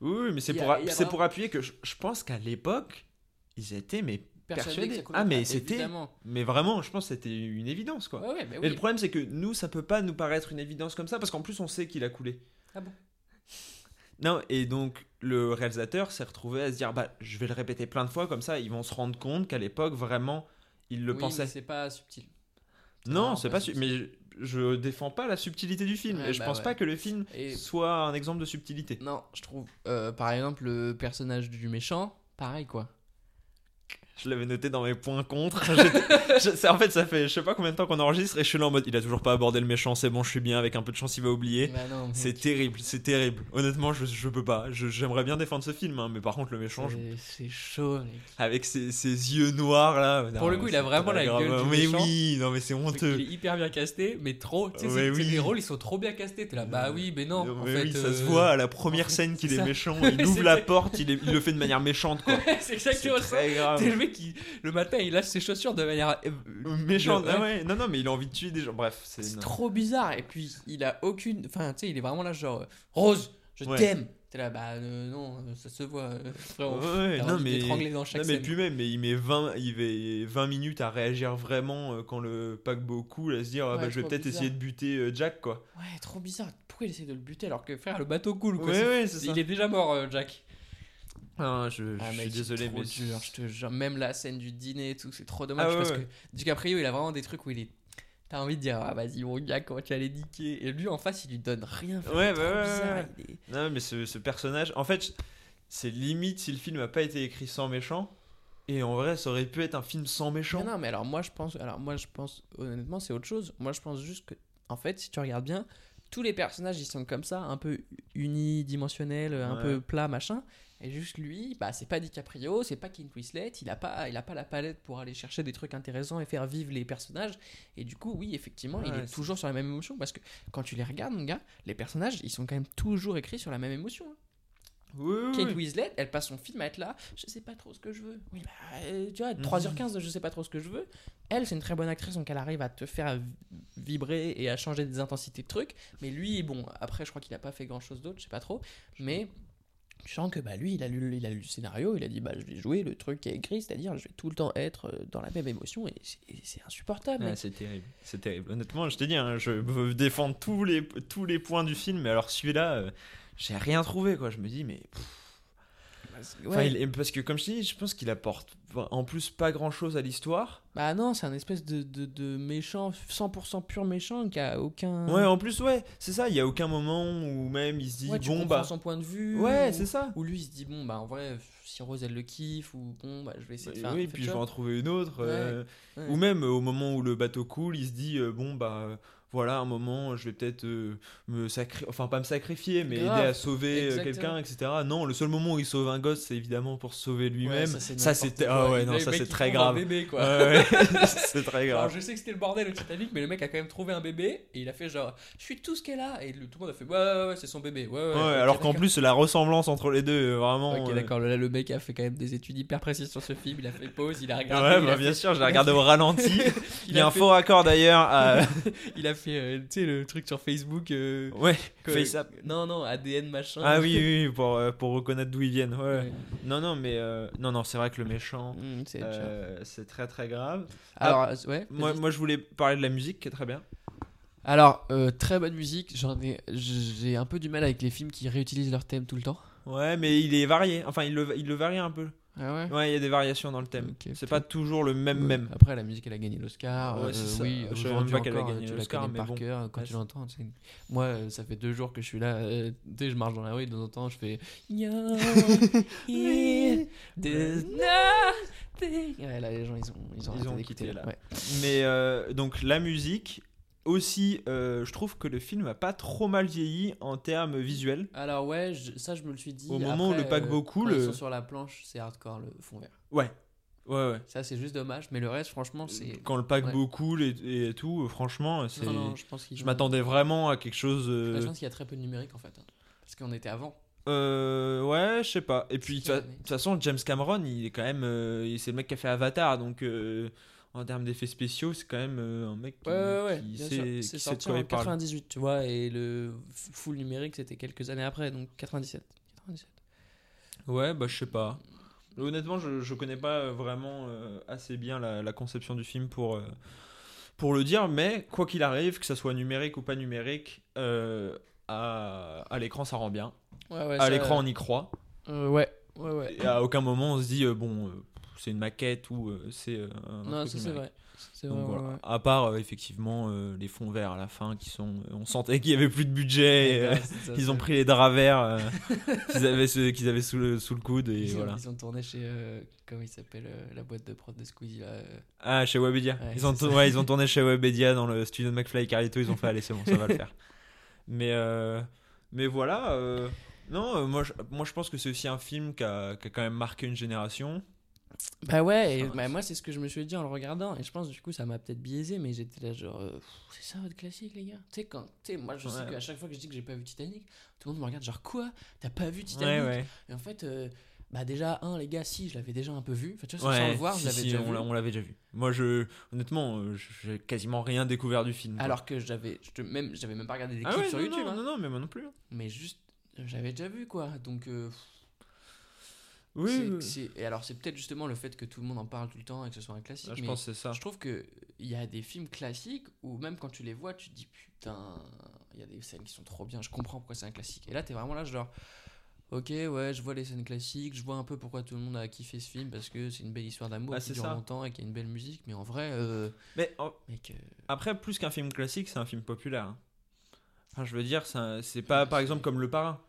Oui, mais c'est pour, a vraiment- pour appuyer que je, je pense qu'à l'époque, ils étaient mais Persuadé persuadés. Ah, mais c'était. Mais vraiment, je pense que c'était une évidence, quoi. ouais ouais mais Et le problème, c'est que nous, ça peut pas nous paraître une évidence comme ça, parce qu'en plus, on sait qu'il a coulé. Ah bon? Non, et donc, le réalisateur s'est retrouvé à se dire, bah, je vais le répéter plein de fois, comme ça, ils vont se rendre compte qu'à l'époque, vraiment, il le Oui, pensait. mais c'est pas subtil Non, c'est pas pas su- mais je, je défends pas la subtilité du film, Ouais, et je bah pense ouais. pas que le film Et- soit un exemple de subtilité. non je trouve euh, par exemple le personnage du méchant pareil quoi Je l'avais noté dans mes points contre. Je- en fait, ça fait je sais pas combien de temps qu'on enregistre et je suis là en mode il a toujours pas abordé le méchant, c'est bon, je suis bien, avec un peu de chance, il va oublier. Bah. C'est terrible, c'est terrible. Honnêtement, je, je peux pas. J'aimerais bien défendre ce film, hein, mais par contre, le méchant, je- C'est- chaud mec. avec ses, ses yeux noirs là. Pour le coup, il a vraiment la grave. gueule du Mais méchant. oui, non, mais c'est Il honteux. est hyper bien casté, mais trop. Tu sais, c'est oui. les rôles, ils sont trop bien castés. T'es là, bah oui, mais non. en Mais fait, oui, ça euh, se voit à la première scène qu'il est méchant. Il ouvre la porte, il, il le fait de manière méchante quoi. C'est exactement ça. Le mec qui, le matin, il lâche ses chaussures de manière. euh, Méchant, de- ah ouais. Non, non, mais il a envie de tuer des gens. Bref, c'est. Trop bizarre. Et puis, il a aucune. Enfin, tu sais, il est vraiment là, genre, euh, Rose, je Ouais. t'aime. T'es là, bah euh, non, ça se voit. euh, frérot. Ouais, non, mais. dans chaque Non, mais scène. puis même, mais il met 20, il met 20 minutes à réagir vraiment euh, quand le paquebot coule, à se dire, ah, bah, je vais peut-être essayer de buter Jack, quoi. Ouais, trop bizarre. Pourquoi il essaie de le buter alors que, frère, le bateau coule, quoi. Ouais. Il est déjà mort, Jack. Ah, je, je Ah, suis mec, désolé, c'est trop mais. dur, je te jure. Même la scène du dîner et tout, c'est trop dommage Ah ouais, parce ouais. que DiCaprio, il a vraiment des trucs où il est. T'as envie de dire, ah vas-y, mon gars, comment tu les niquer Et lui, en face, il lui donne rien. Ouais, bah ouais, bizarre, est- Non, mais ce, ce personnage, en fait, c'est limite si le film n'a pas été écrit sans méchant. Et en vrai, ça aurait pu être un film sans méchant. Non, non, mais alors moi, je pense. Alors moi, je pense. Honnêtement, c'est autre chose. Moi, je pense juste que. En fait, si tu regardes bien, tous les personnages, ils sont comme ça, un peu unidimensionnels, un Ouais. peu plats, machin. Et juste lui, bah, c'est pas DiCaprio, c'est pas Kate Winslet, il a pas, il a pas la palette pour aller chercher des trucs intéressants et faire vivre les personnages. Et du coup, oui, effectivement, il est toujours sur la même émotion parce que quand tu les regardes, mon gars, les personnages, ils sont quand même toujours écrits sur la même émotion. hein. Oui, Kate. Winslet, elle passe son film à être là, je sais pas trop ce que je veux. Oui, bah, euh, tu vois, Mhm. 3h15 de je sais pas trop ce que je veux. Elle, c'est une très bonne actrice, donc elle arrive à te faire vi- vibrer et à changer des intensités de trucs. Mais lui, bon, après, je crois qu'il a pas fait grand chose d'autre, je sais pas trop. Mais tu sens que bah, lui, il a, lu, il a lu le scénario, il a dit, bah, je vais jouer le truc qui est écrit, c'est-à-dire, je vais tout le temps être euh, dans la même émotion et c'est- insupportable. C'est terrible, c'est terrible. Honnêtement, je t'ai dit, hein, je veux défendre tous les, points du film, mais alors celui-là, euh, j'ai rien trouvé, quoi. Je me dis, mais. Enfin, Ouais. il- parce que, comme je dit, je pense qu'il apporte en plus pas grand-chose à l'histoire. Bah non, c'est un espèce de, de, de méchant, 100% pur méchant qui a aucun... Ouais, en plus, ouais, c'est ça. Il y a aucun moment où même il se dit, Ouais, bon, bah. son point de vue. Ouais, ou- c'est ça. Ou lui il se dit bon bah en vrai si Rose elle le kiffe ou bon bah je vais essayer de faire. oui, puis je vais en trouver une autre. Ouais, euh. Ou même euh, au moment où le bateau coule, il se dit, euh, bon, bah. Voilà, un moment, je vais peut-être euh, me sacrifier, enfin pas me sacrifier, mais Grave, aider à sauver euh, quelqu'un, etc. Non, le seul moment où il sauve un gosse, c'est évidemment pour se sauver lui-même. Ouais, ça, c'est ah ouais, non, ça c'est très grave. bébé, quoi. Ouais, c'est très grave. je sais que c'était le bordel au Titanic, mais le mec a quand même trouvé un bébé et il a fait genre, je suis tout ce qu'elle a. Et tout le monde a fait, ouais, ouais, ouais, c'est son bébé. Ouais, ouais. Ouais, ok, alors qu'en plus, la ressemblance entre les deux, vraiment. Ok, euh, d'accord. Là, le mec a fait quand même des études hyper précises sur ce film. Il a fait pause, il a regardé. Ouais, bah, a bien fait, sûr, je l'ai regardé au ralenti. Il y a a un faux raccord d'ailleurs. il a fait, euh, tu sais, le truc sur Facebook. euh, Ouais, que- FaceApp. Non, non, ADN machin. Ah oui, oui, oui, pour, euh, pour reconnaître d'où ils viennent. Ouais. Ouais. Non, non, mais non, non, c'est vrai que le méchant, Mm, c'est très très grave. Alors, euh, ouais. Moi, moi, je voulais parler de la musique qui est très bien. Alors, très bonne musique. J'en ai, j'ai un peu du mal avec les films qui réutilisent leur thème tout le temps. Ouais, mais il est varié. Enfin, il le, il le varie un peu. Ah ouais? Ouais, il y a des variations dans le thème. Ok, c'est pas toujours le même même. Après, la musique, elle a gagné l'Oscar. Ouais, euh. Oui, Je même pas qu'elle a gagné tu l'Oscar, mais par bon. cœur quand Ouais, tu l'entends. Moi, euh, ça fait deux jours que je suis là. euh, tu sais, je marche dans la rue, de temps en temps, je fais. Ouais, là, les gens, ils ont, ils ont, Ils arrêté ont d'écouter, quitté, là. Ouais. Mais euh, donc la musique aussi, euh, je trouve que le film a pas trop mal vieilli en termes visuels. Alors, ouais, je- ça, je me le suis dit. Au moment où le paquebot euh, coule, Ils euh, sont sur la planche, c'est hardcore le fond vert. Ouais, ouais, ouais. Ça, c'est juste dommage. Mais le reste, franchement, c'est. Quand le paquebot coule et, et tout, franchement, c'est. Je pense m'attendais vraiment à quelque chose. euh, Bah, Je pense qu'il y a très peu de numérique en fait. hein. Parce qu'on était avant. Euh, ouais, je sais pas. Et puis, de toute façon, James Cameron, il est quand même. euh, c'est le mec qui a fait Avatar, donc euh, en termes d'effets spéciaux, c'est quand même euh, un mec qui, Ouais, ouais, qui bien sait, sûr. qui C'est sait de sorti quoi en il parle. 98, tu vois, et le full numérique, c'était quelques années après, donc 97. 97. Ouais, bah, je sais pas. Honnêtement, je, je connais pas vraiment euh, assez bien la, la conception du film pour, euh, pour le dire, mais quoi qu'il arrive, que ça soit numérique ou pas numérique, euh, à, à l'écran, ça rend bien. Ouais, ouais, à ça- l'écran, on y croit. ouais, ouais, ouais. Et à aucun moment, on se dit, bon, c'est une maquette ou euh, c'est euh, un Non, ça c'est vrai. Donc vrai, voilà. ouais, ouais. À part euh, effectivement les fonds verts à la fin qui sont. On sentait qu'il y avait plus de budget. Ouais, c'est ça, ils ont pris les draps verts qu'ils avaient, ce- qu'ils avaient sous, le, sous le coude et Ils, ont, voilà. ils ont tourné chez. comment il s'appelle La boîte de prod de Squeezie là. Ah, chez Webedia. Ils, ont ouais, ils ont tourné chez Webedia dans le studio de McFly et Carlito. Ils ont fait, allez, c'est bon, ça va le faire. Mais, euh, mais voilà. euh, non, moi je, moi je pense que c'est aussi un film qui a, qui a quand même marqué une génération. Bah ouais, et, bah, moi c'est ce que je me suis dit en le regardant, et je pense du coup ça m'a peut-être biaisé, mais j'étais là genre. euh, c'est ça votre classique les gars? Tu sais, quand. Tu sais, moi je sais Ouais. qu'à chaque fois que je dis que j'ai pas vu Titanic, tout le monde me regarde genre quoi? T'as pas vu Titanic? Et en fait, euh, bah déjà, un, les gars, si, je l'avais déjà un peu vu. Enfin, tu vois, sans le voir, si, je l'avais si, déjà on vu. on l'avait déjà vu. Moi, je, honnêtement, euh, j'ai quasiment rien découvert du film. quoi. Alors que j'avais même, j'avais même pas regardé des Ah clips sur non, YouTube. non, hein. non, non, mais moi non plus. Mais juste, j'avais déjà vu quoi. Donc, euh, Oui, et alors, c'est peut-être justement le fait que tout le monde en parle tout le temps et que ce soit un classique. Ah, je mais pense c'est ça. je trouve que il y a des films classiques où même quand tu les vois, tu te dis putain, il y a des scènes qui sont trop bien. Je comprends pourquoi c'est un classique. Et là, t'es vraiment là, genre. Ok, ouais, je vois les scènes classiques, je vois un peu pourquoi tout le monde a kiffé ce film parce que c'est une belle histoire d'amour Ah, qui dure ça. longtemps et qui a une belle musique, mais en vrai, euh, Mais en- mec, euh, après, plus qu'un film classique, c'est un film populaire. hein. Enfin, je veux dire, c'est c'est pas, Ouais, par exemple, comme Le Parrain,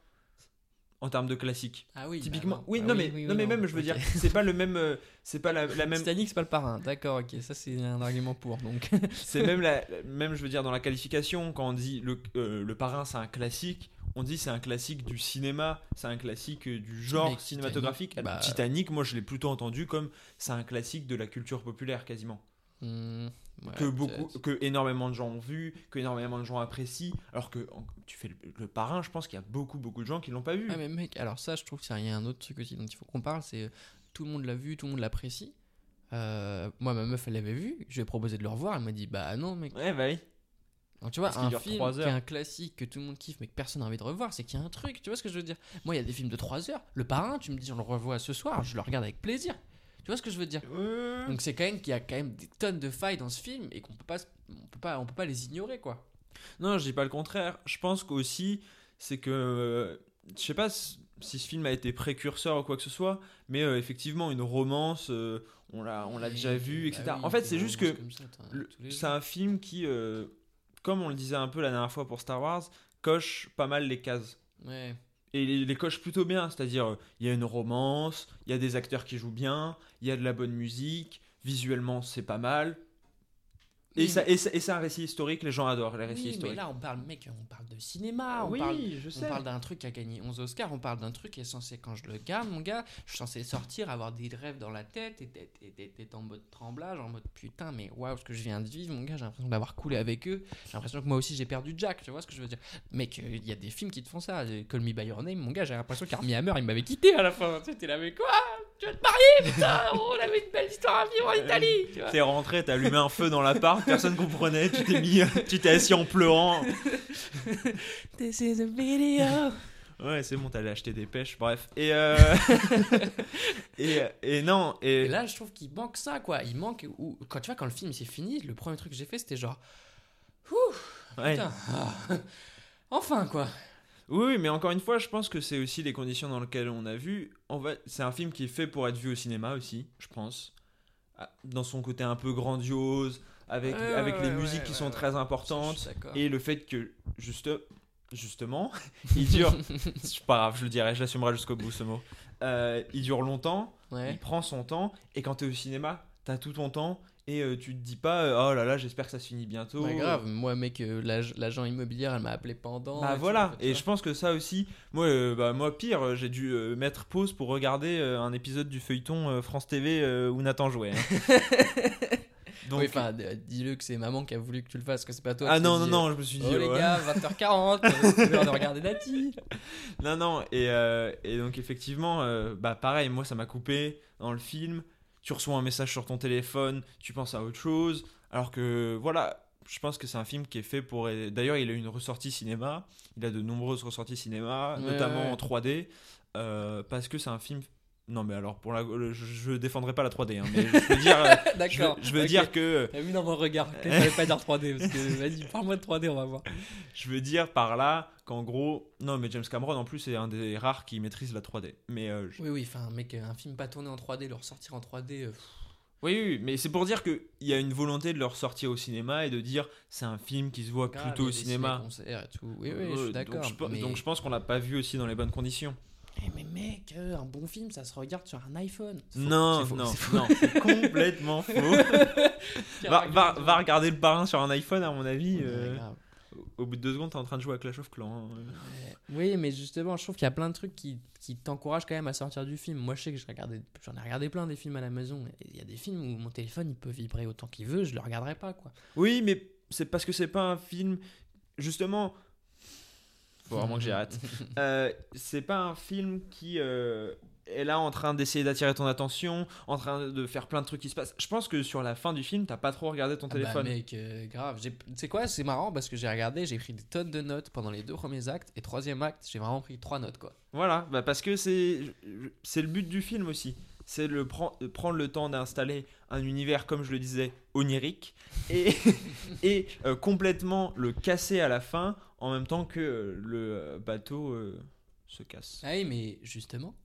en termes de classique. Ah oui, Typiquement. bah oui, bah non, mais, oui, non, mais non, même, je veux dire, c'est pas le même. euh, C'est pas la, la même. Titanic, c'est pas le parrain. D'accord, ok, ça c'est un argument pour. Donc, C'est même, la, même, je veux dire, dans la qualification, quand on dit le, euh, le Parrain, c'est un classique. On dit c'est un classique du cinéma, c'est un classique euh, du genre Mais cinématographique. Titanic, bah- Titanic, moi je l'ai plutôt entendu comme c'est un classique de la culture populaire quasiment. Ouais, que beaucoup que énormément de gens ont vu que énormément de gens apprécient alors que tu fais le, le parrain je pense qu'il y a beaucoup beaucoup de gens qui l'ont pas vu Ah, mais mec, alors ça, je trouve qu'il y a un autre truc aussi dont il faut qu'on parle c'est euh, tout le monde l'a vu, tout le monde l'apprécie. Euh, moi, ma meuf, elle l'avait vu. Je lui ai proposé de le revoir. Elle m'a dit, bah non, mec. ouais bah oui Donc, tu vois, un film qui est un classique que tout le monde kiffe, mais que personne n'a envie de revoir, c'est qu'il y a un truc. Tu vois ce que je veux dire? Moi, il y a des films de 3 heures. Le parrain, tu me dis, on le revoit ce soir, je le regarde avec plaisir. Tu vois ce que je veux dire Donc, c'est quand même qu'il y a quand même des tonnes de failles dans ce film et qu'on peut pas, on peut pas, on peut pas les ignorer, quoi. non je dis pas le contraire. Je pense qu'aussi c'est que euh, je sais pas si ce film a été précurseur ou quoi que ce soit mais euh, effectivement une romance euh, on l'a on l'a déjà vu etc Bah oui, en fait c'est juste que c'est un film qui euh, comme on le disait un peu la dernière fois pour Star Wars coche pas mal les cases. Ouais. Et les, les coche plutôt bien, c'est-à-dire il y a une romance, il y a des acteurs qui jouent bien, il y a de la bonne musique, visuellement c'est pas mal. Et, Oui, ça, et, ça- et c'est un récit historique, les gens adorent les récits Oui, mais historiques. là, on parle, mec, on parle de cinéma, on oui, parle je On sais. parle d'un truc qui a gagné 11 Oscars, on parle d'un truc qui est censé, quand je le garde, mon gars, je suis censé sortir, avoir des rêves dans la tête et d'être en mode tremblage, en mode putain, mais waouh, ce que je viens de vivre, mon gars, j'ai l'impression d'avoir coulé avec eux, j'ai l'impression que moi aussi j'ai perdu Jack, tu vois ce que je veux dire. Mec, euh, il y a des films qui te font ça, euh, Call Me By Your Name, mon gars, j'ai l'impression qu'Armie Hammer, il m'avait quitté à la fin, tu sais, t'es là, mais quoi? Tu vas te marier, putain, oh, on avait une belle histoire à vivre en Italie, tu vois. T'es rentré, t'as allumé un feu dans l'appart, personne comprenait, tu t'es mis, tu t'es assis en pleurant. This is a video. Ouais, c'est bon, t'allais acheter des pêches, bref. Et, euh... et, et non, et, Et là, je trouve qu'il manque ça, quoi. Il manque. Ou, quand tu vois, quand le film s'est fini, le premier truc que j'ai fait, c'était genre. Ouh, ouais. putain. ah. Enfin, quoi. Oui, mais encore une fois, je pense que c'est aussi les conditions dans lesquelles on a vu. En fait, c'est un film qui est fait pour être vu au cinéma aussi, je pense. Ah, Dans son côté un peu grandiose, avec, Ouais, avec ouais, les ouais, musiques qui sont très importantes. Et le fait que, juste, justement, il dure. c'est pas grave, je le dirai, je l'assumerai jusqu'au bout ce mot. Euh, il dure longtemps, il prend son temps, et quand t'es au cinéma, t'as tout ton temps, et euh, tu te dis pas, euh, oh là là, j'espère que ça se finit bientôt. Bah, grave, moi, mec, euh, l'ag- l'agent immobilière, elle m'a appelé pendant. Bah et voilà, et je pense que ça aussi, moi, euh, bah, moi pire, j'ai dû mettre pause pour regarder un épisode du feuilleton France TV où Nathan jouait. hein. Donc, Oui, enfin, dis-le que c'est maman qui a voulu que tu le fasses, que c'est pas toi. ah non, non, dit, non, je me suis dit, Oh les gars, 20h40, euh, c'est l'heure de regarder Nati. non, non, et, et donc effectivement, bah pareil, moi ça m'a coupé dans le film, tu reçois un message sur ton téléphone, tu penses à autre chose, alors que voilà, je pense que c'est un film qui est fait pour... D'ailleurs, il a une ressortie cinéma, il a de nombreuses ressorties cinéma, Ouais, notamment ouais. en 3D, euh, parce que c'est un film... Non mais alors, pour la... je, je défendrai pas la 3D, hein, mais je veux dire, euh, je veux, D'accord. je veux dire que... T'as vu dans mon regard que j'allais pas dire 3D, parce que vas-y, parle-moi de 3D, on va voir. Je veux dire par là qu'en gros... Non mais James Cameron en plus c'est un des rares qui maîtrise la 3D. Mais euh, je- Oui, oui, enfin, mec, un film pas tourné en 3D, le ressortir en 3D. euh, pff, Oui, oui, mais c'est pour dire qu'il y a une volonté de le ressortir au cinéma et de dire c'est un film qui se voit grave, plutôt au cinéma. ciné-concerts et tout. Oui, oui, je Euh, suis d'accord. Donc je, mais... donc je pense qu'on l'a pas vu aussi dans les bonnes conditions. Eh, mais mec, euh, un bon film, ça se regarde sur un iPhone. Faux, non, faux, non, faux. non, c'est complètement faux. va, va, va regarder le parrain sur un iPhone, à mon avis. Ouais, euh, au bout de deux secondes, t'es en train de jouer à Clash of Clans. hein. Oui, mais justement, je trouve qu'il y a plein de trucs qui, qui t'encouragent quand même à sortir du film. Moi, je sais que j'en ai regardé plein des films à la maison. Il y a des films où mon téléphone il peut vibrer autant qu'il veut, je le regarderai pas quoi. Oui, mais c'est parce que c'est pas un film. Justement. Faut vraiment que j'y arrête. Euh, c'est pas un film qui euh, est là en train d'essayer d'attirer ton attention, en train de faire plein de trucs qui se passent. Je pense que sur la fin du film, t'as pas trop regardé ton Ah bah, téléphone. mec, euh, grave. Tu sais quoi, c'est marrant parce que j'ai regardé, j'ai pris des tonnes de notes pendant les deux premiers actes et troisième acte, j'ai vraiment pris trois notes quoi. Voilà, bah parce que c'est c'est le but du film aussi. C'est le de prendre le temps d'installer un univers, comme je le disais, onirique, et, et euh, complètement le casser à la fin, en même temps que euh, le euh, bateau euh, se casse. Ah oui, mais justement,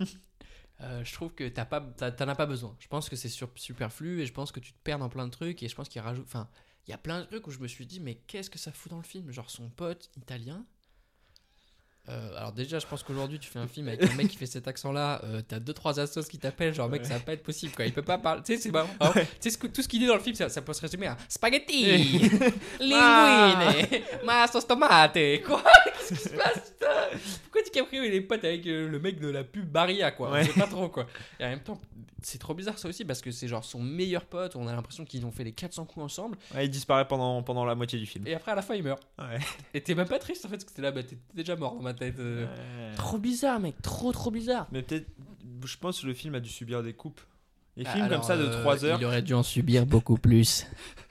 euh, je trouve que t'as pas, t'en as pas besoin. Je pense que c'est superflu et je pense que tu te perds dans plein de trucs et je pense qu'il rajoute. Enfin, il y a plein de trucs où je me suis dit, mais qu'est-ce que ça fout dans le film? Genre son pote italien. Euh, alors déjà, je pense qu'aujourd'hui, tu fais un film avec un mec qui fait cet accent-là, euh, t'as deux trois assos qui t'appellent, genre mec, ça va pas être possible quoi. Il peut pas parler. Tu sais, c'est marrant. Alors, Tu sais tout ce qu'il dit dans le film, ça, ça peut se résumer à spaghetti, linguine, ma sauce tomate. Quoi Qu'est-ce qui se passe Pourquoi DiCaprio il est pote avec euh, le mec de la pub Barilla quoi? Ouais. Je sais pas trop quoi. Et en même temps, c'est trop bizarre ça aussi parce que c'est genre son meilleur pote. On a l'impression qu'ils ont fait les 400 coups ensemble. Ouais, il disparaît pendant, pendant la moitié du film. Et après à la fin il meurt. Ouais. Et t'es même pas triste en fait parce que t'es là, bah t'es déjà mort dans ma tête. euh. Ouais. Trop bizarre mec, trop trop bizarre. Mais peut-être, je pense que le film a dû subir des coupes. Les Ah, films alors, comme ça de euh, 3 heures, Il aurait dû en subir beaucoup plus.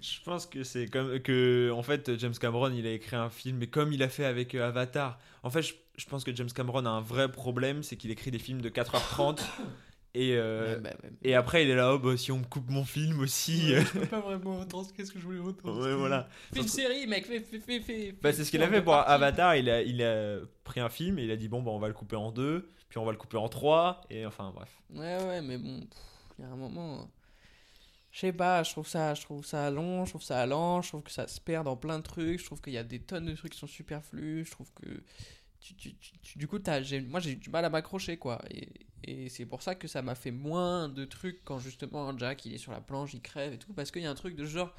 je pense que c'est comme que en fait James Cameron il a écrit un film mais comme il a fait avec euh, Avatar. En fait, je, je pense que James Cameron a un vrai problème, c'est qu'il écrit des films de 4h30 et euh, Ouais, bah, ouais. et après il est là oh bah si on me coupe mon film aussi. euh, Je peux pas vraiment entendre qu'est-ce que je voulais entendre. ouais voilà. Fais une série mec, fais, fais, fais, fais. Bah, fais- c'est ce qu'il a fait pour. Avatar, il a, il a pris un film et il a dit bon bah on va le couper en deux, puis on va le couper en trois et enfin bref. Ouais, ouais, mais bon, il y a un moment. Je sais pas, je trouve, ça, je trouve ça long, je trouve ça lent, je trouve que ça se perd dans plein de trucs, je trouve qu'il y a des tonnes de trucs qui sont superflus, je trouve que. Du coup, moi j'ai du mal à m'accrocher quoi. Et c'est pour ça que ça m'a fait moins de trucs quand justement Jack il est sur la planche, il crève et tout. Parce qu'il y a un truc de genre.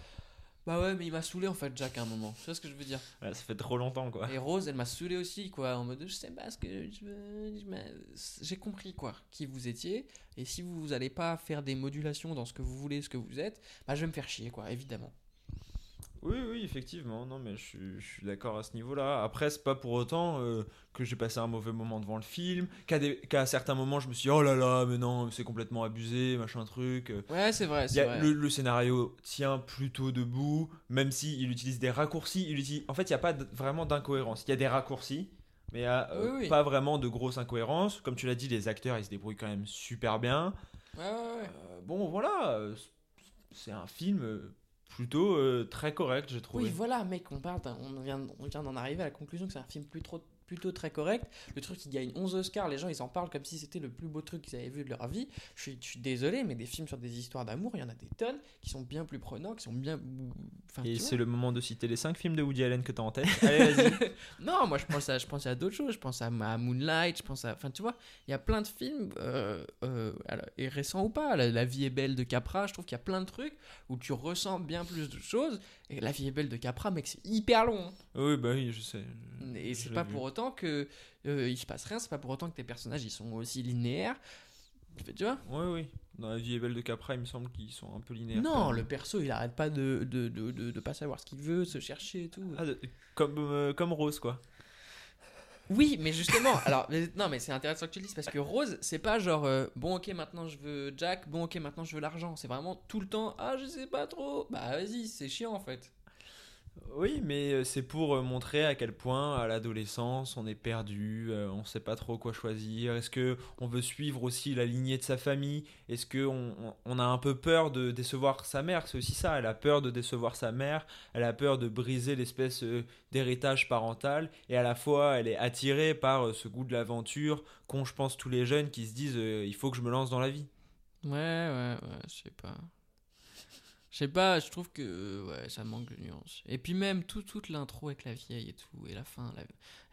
Bah ouais, mais il m'a saoulé en fait, Jack, à un moment. Tu vois ce que je veux dire? Ouais, ça fait trop longtemps quoi. Et Rose, elle m'a saoulé aussi, quoi. En mode, je sais pas ce que je veux. J'ai compris, quoi, qui vous étiez. Et si vous allez pas faire des modulations dans ce que vous voulez, ce que vous êtes, bah je vais me faire chier, quoi, évidemment. Oui, oui, effectivement. Non, mais je suis, je suis d'accord à ce niveau-là. Après, c'est pas pour autant euh, que j'ai passé un mauvais moment devant le film. Qu'à, des- qu'à certains moments, je me suis dit, oh là là, mais non, c'est complètement abusé, machin truc. Ouais, c'est vrai, il y c'est a- vrai. le, le scénario tient plutôt debout, même s'il utilise des raccourcis. Il utilise... En fait, il n'y a pas vraiment d'incohérence. Il y a des raccourcis, mais il y a euh, Oui, oui. pas vraiment de grosses incohérences. Comme tu l'as dit, les acteurs, ils se débrouillent quand même super bien. Ouais, ouais, ouais. Euh, bon, voilà, c'est un film plutôt euh, très correct, j'ai trouvé. Oui, voilà, mec, on parle, on vient, on vient d'en arriver à la conclusion que c'est un film plus trop- plutôt très correct. Le truc, il gagne 11 Oscars, les gens, ils en parlent comme si c'était le plus beau truc qu'ils avaient vu de leur vie. Je suis, je suis désolé, mais des films sur des histoires d'amour, il y en a des tonnes qui sont bien plus prenants, qui sont bien. Enfin, Et c'est le moment de citer les 5 films de Woody Allen que t'as en tête. Allez, vas-y. Non, moi je pense à, je pense à d'autres choses. Je pense à, à Moonlight, je pense à. Enfin, tu vois, il y a plein de films, euh, euh, et récents ou pas. La, La vie est belle de Capra, je trouve qu'il y a plein de trucs où tu ressens bien plus de choses. Et La vie est belle de Capra, mec, c'est hyper long. hein. oui, bah oui, je sais. Et c'est pas vu. pour autant que euh, il se passe rien, c'est pas pour autant que tes personnages ils sont aussi linéaires. Tu vois Oui, oui. Dans La vie est belle de Capra, il me semble qu'ils sont un peu linéaires. Non, le perso il arrête pas de, de, de, de, de pas savoir ce qu'il veut, se chercher et tout. Ah, comme, euh, comme Rose, quoi. Oui, mais justement, alors, mais- non, mais c'est intéressant que tu le dises parce que Rose, c'est pas genre, euh, bon, ok, maintenant je veux Jack, bon, ok, maintenant je veux l'argent. C'est vraiment tout le temps, ah, je sais pas trop. Bah, vas-y, c'est chiant en fait. Oui, mais euh, c'est pour euh, montrer à quel point à l'adolescence on est perdu, euh, on sait pas trop quoi choisir. Est-ce que on veut suivre aussi la lignée de sa famille? Est-ce que on, a un peu peur de décevoir sa mère? C'est aussi ça. Elle a peur de décevoir sa mère. Elle a peur de briser l'espèce d'héritage parental. Et à la fois, elle est attirée par ce goût de l'aventure qu'ont, je pense, tous les jeunes qui se disent il faut que je me lance dans la vie. Ouais, ouais, ouais, je sais pas. Je sais pas, je trouve que euh, ouais, ça manque de nuance. Et puis même tout, toute l'intro avec la vieille et tout, et la fin, la-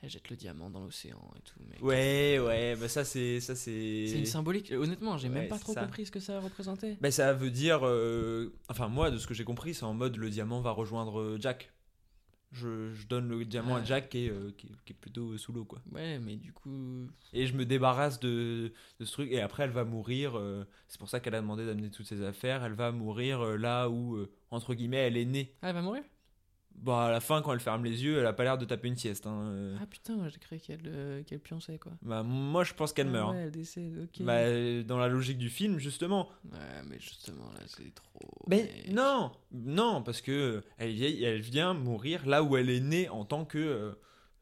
elle jette le diamant dans l'océan et tout. Mec. Ouais, ouais, bah ça c'est ça c'est. C'est une symbolique. Honnêtement, j'ai Ouais, même pas trop ça. compris ce que ça représentait. Ben, ça veut dire. euh, Enfin, moi, de ce que j'ai compris, c'est en mode le diamant va rejoindre euh, Jack. Je, je donne le diamant à. Jack qui est, euh, qui, est- qui est plutôt sous l'eau, quoi. Ouais, mais du coup. Et je me débarrasse de, de ce truc. Et après, elle va mourir. euh, c'est pour ça qu'elle a demandé d'amener toutes ses affaires. Elle va mourir euh, là où, entre guillemets, elle est née. Ah, elle va mourir? Bah, à la fin, quand elle ferme les yeux, elle a pas l'air de taper une sieste. hein, euh. Ah putain, j'ai cru qu'elle euh, pionçait quoi. Bah, moi, je pense qu'elle Ah meurt. Ouais, hein. elle décède, ok. Bah, euh, dans la logique du film, justement. Ouais, mais justement là, c'est trop. Mais non, non, parce que elle, vieille- elle vient mourir là où elle est née en tant que euh,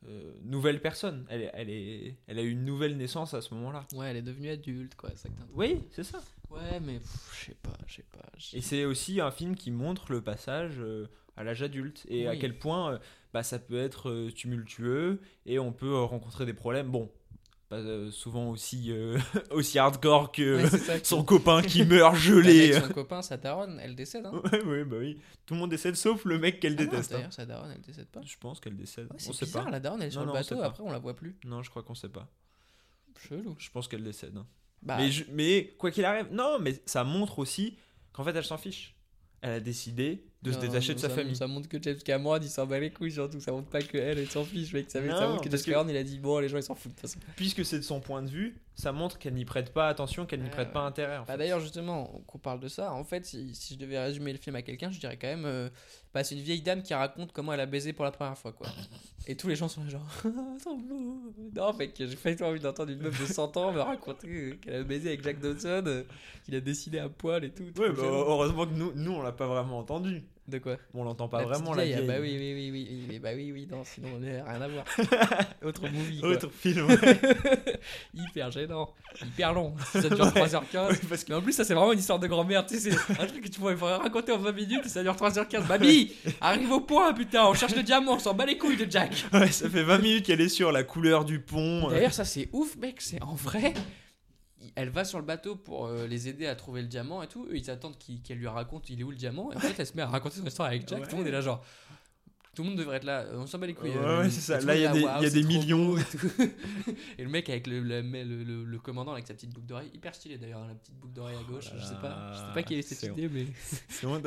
euh, nouvelle personne. Elle, est- elle, est, elle a eu une nouvelle naissance à ce moment-là. Ouais, elle est devenue adulte quoi, ça Oui, c'est ça. Ouais, mais je sais pas, je sais pas. Et c'est aussi un film qui montre le passage euh, à l'âge adulte et à quel point euh, bah, ça peut être euh, tumultueux et on peut euh, rencontrer des problèmes. Bon, pas souvent aussi, euh, aussi hardcore que Ouais, son copain qui meurt Avec gelé. son copain, sa daronne, elle décède. Hein. Ouais, ouais, bah oui. Tout le monde décède sauf le mec qu'elle Ah déteste. hein. D'ailleurs, sa daronne, elle décède pas. Je pense qu'elle décède. Ouais, on c'est sait bizarre, pas. la daronne, elle est sur Non, le on bateau, après on la voit plus. Non, je crois qu'on sait pas. Chelou. Je pense qu'elle décède. hein. Bah, Mais, je- mais quoi qu'il arrive, non, mais ça montre aussi qu'en fait elle s'en fiche. Elle a décidé de se non, détacher de sa ça- famille. Ça montre que James Cameron il s'en bat les couilles surtout. Ça montre pas que elle, elle s'en fiche, mec. Ça, ça montre que James que- Cameron il a dit bon, les gens ils s'en foutent de toute façon. Puisque c'est de son point de vue, ça montre qu'elle n'y prête pas attention, qu'elle n'y Ouais, prête pas intérêt. en Bah d'ailleurs justement, qu'on parle de ça, en fait, si, si je devais résumer le film à quelqu'un, je dirais quand même, euh, bah, c'est une vieille dame qui raconte comment elle a baisé pour la première fois, quoi. Et tous les gens sont là genre, Ah. Non, mec, j'ai pas envie d'entendre une meuf de 100 ans me raconter euh, qu'elle a baisé avec Jack Dawson, euh, qu'il a décidé à poil et tout. Ouais, bah, heureusement que nous, nous on l'a pas vraiment entendu. De quoi On l'entend pas La vraiment la vieille, ah, vieille. Bah oui, oui, oui, oui, oui, oui, bah oui, oui, non, sinon on n'a rien à voir. Autre movie, quoi. Autre film. Hyper gênant, hyper long. Ça dure 3h15. Ouais, parce que- Mais en plus, ça c'est vraiment une histoire de grand-mère. Tu sais, c'est un truc que tu pourrais raconter en 20 minutes et ça dure 3h15. Babi, arrive au point, putain, on cherche le diamant, on s'en bat les couilles de Jack. Ouais, ça fait 20 minutes qu'elle est sur la couleur du pont. D'ailleurs, ça c'est ouf, mec, c'est en vrai. Elle va sur le bateau pour euh, les aider à trouver le diamant et tout. Eux, ils attendent qu'elle lui raconte il est où le diamant. Et en fait, elle se met à raconter son histoire avec Jack. Tout le monde est là, genre. Tout le monde devrait être là. euh, On s'en bat les couilles. Ouais, euh, ouais, c'est ça. Là, il y a est des- y a millions. Et, tout. Et le mec avec le, le, le, le- le commandant avec sa petite boucle d'oreille, hyper stylé d'ailleurs, la petite boucle d'oreille à gauche. Oh je sais pas, je sais pas qui a eu cette idée, mais.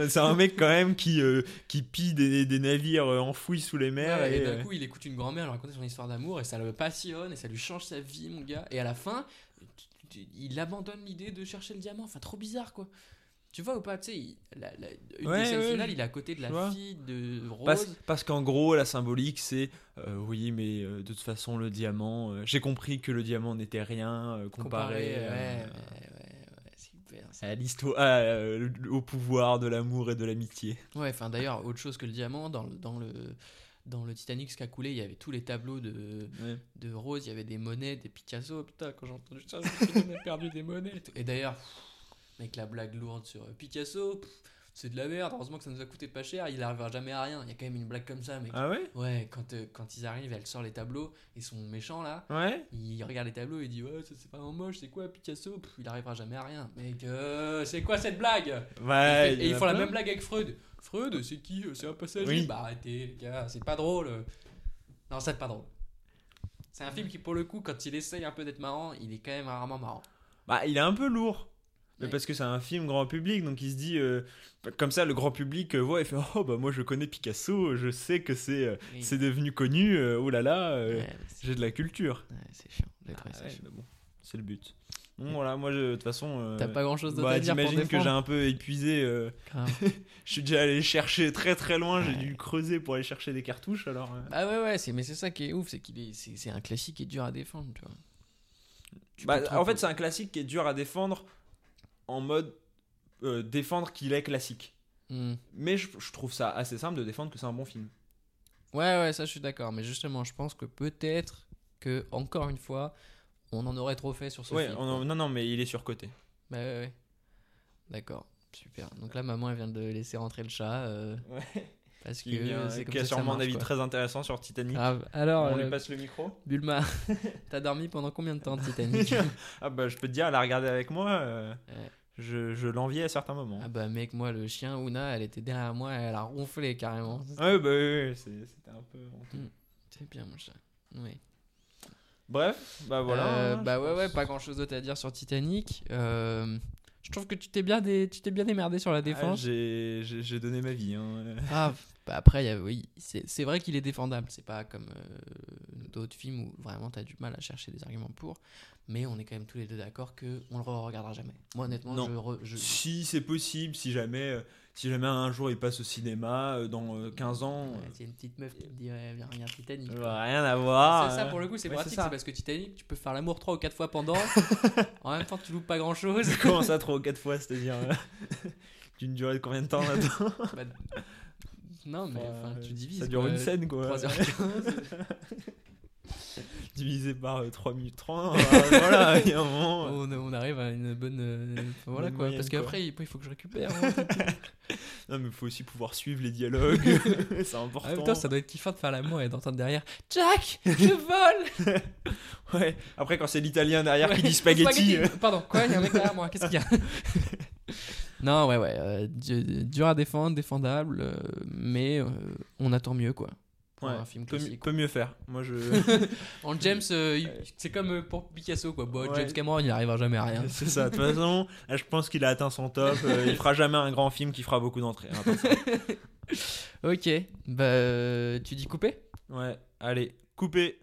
C'est un mec quand même qui, euh, qui pille des, des navires enfouis sous les mers. Ouais, et et, d'un coup, il écoute une grand-mère lui raconter son histoire d'amour et ça le passionne et ça lui change sa vie, mon gars. Et à la fin, il abandonne l'idée de chercher le diamant. Enfin, trop bizarre, quoi. Tu vois ou pas, tu sais, il- la- la- une Ouais, des scènes ouais, finales, je- il est à côté de la vois. fille de Rose. Parce, parce qu'en gros, la symbolique, c'est euh, oui, mais euh, de toute façon, le diamant. euh, J'ai compris que le diamant n'était rien comparé, comparé, ouais, super. à l'histoire, au pouvoir de l'amour et de l'amitié. Ouais, enfin d'ailleurs, autre chose que le diamant, dans dans le, dans le Titanic, ce qui a coulé, il y avait tous les tableaux de, Ouais. de Rose, il y avait des monnaies, des Picasso. Putain, quand j'ai entendu ça, on a perdu des monnaies. Et. Et d'ailleurs, mec, la blague lourde sur euh, Picasso, c'est de la merde. Heureusement que ça nous a coûté pas cher, il arrivera jamais à rien. Il y a quand même une blague comme ça, mec. Ah ouais? Ouais, quand, euh, quand ils arrivent, elle sort les tableaux, et son méchant là, Ouais il regarde les tableaux et il dit Ouais, ça c'est pas un moche, c'est quoi Picasso? Pff, Il arrivera jamais à rien. Mec, euh, c'est quoi cette blague? Ouais. et, et ils font la même blague avec Freud. Freud, c'est qui C'est un passager Oui. Bah arrêtez, les gars, c'est pas drôle. Non, c'est pas drôle. C'est un film qui, pour le coup, quand il essaye un peu d'être marrant, il est quand même rarement marrant. Bah, il est un peu lourd. Mais Ouais. parce que c'est un film grand public, donc il se dit, euh, comme ça, le grand public euh, voit et fait Oh, bah moi je connais Picasso, je sais que c'est euh, Oui. c'est devenu connu, euh, oh là là, euh, Ouais, j'ai de la culture. ouais, c'est chiant. d'être Ah bon, c'est le but. Bon, voilà, moi de toute façon. euh, T'as pas grand chose d'autre bah, à dire pour T'imagines que j'ai un peu épuisé. euh, je suis déjà allé chercher très très loin, j'ai dû creuser pour aller chercher des cartouches alors. euh. Ah ouais, ouais, c'est, mais c'est ça qui est ouf, c'est qu'il est, c'est, un classique qui est dur à défendre, tu vois. Tu Bah, en fait, c'est un classique qui est dur à défendre en mode euh, défendre qu'il est classique. Hmm. Mais je, je trouve ça assez simple de défendre que c'est un bon film. Ouais, ouais, ça je suis d'accord, mais justement, je pense que peut-être que, encore une fois, on en aurait trop fait sur ce Ouais, film. on en- non, non, mais il est surcoté. Bah ouais, ouais. D'accord, super. Donc là, maman, elle vient de laisser rentrer le chat. euh, Ouais. parce que c'est qui a sûrement un avis quoi. très intéressant sur Titanic. Grave. Alors, on euh, lui passe le micro Bulma, t'as dormi pendant combien de temps, Titanic Ah bah je peux te dire, elle a regardé avec moi. euh, Ouais. Je, je l'enviais à certains moments. Ah bah mec, moi, le chien, Ouna, elle était derrière moi, elle a ronflé carrément. Ouais, bah oui, oui, c'était un peu. honteux. C'est bien, mon chat. Oui. Bref, bah voilà. Euh, hein, bah ouais, pense. ouais, pas grand chose d'autre à dire sur Titanic. Euh, je trouve que tu t'es bien, dé- tu t'es bien démerdé sur la Ah, défense. j'ai- J'ai donné ma vie. hein. Ah, bah après, y a- oui, c'est vrai qu'il est défendable. C'est pas comme euh, d'autres films où vraiment t'as du mal à chercher des arguments pour. Mais on est quand même tous les deux d'accord que on le regardera jamais. Moi, honnêtement, Non. je, re- je- Si c'est possible, si jamais, si jamais un jour il passe au cinéma euh, dans euh, 15 ans, Ouais, c'est une petite meuf qui te dirait viens regarde Titanic. euh, bah, rien à voir. ça, ça, euh. pour le coup, c'est Ouais, pratique. c'est parce que Titanic, tu peux faire l'amour trois ou quatre fois pendant. en même temps, tu loupes pas grand chose. Comment ça, trois ou quatre fois C'est-à-dire. euh, D'une durée de combien de temps là-dedans non, mais Enfin, tu euh, divises. Ça dure quoi. une scène quoi. 3h15. Divisé par euh, 3 minutes 30. euh, voilà, il y a un moment. euh, on, on arrive à une bonne. euh, voilà Bonne quoi. moyenne, parce qu'après, il il faut que je récupère. hein. Non, mais il faut aussi pouvoir suivre les dialogues. c'est important. En même temps, ça doit être kiffant de faire l'amour et d'entendre derrière Jack, je vole Ouais. Après, quand c'est l'italien derrière qui Ouais. dit spaghetti. Pardon, quoi Il y a un mec derrière moi, qu'est-ce qu'il y a Non, ouais, ouais. euh, du- dur à défendre, défendable, mais on attend mieux quoi. Pour Ouais, un film classique. peut mieux faire. Moi, je. En James, euh, c'est comme euh, pour Picasso quoi. Bon, Ouais. James Cameron, il n'arrivera jamais à rien. c'est ça. De toute façon, je pense qu'il a atteint son top. euh, il fera jamais un grand film qui fera beaucoup d'entrées. hein. Ok, bah euh, tu dis couper? Ouais. Allez, coupez.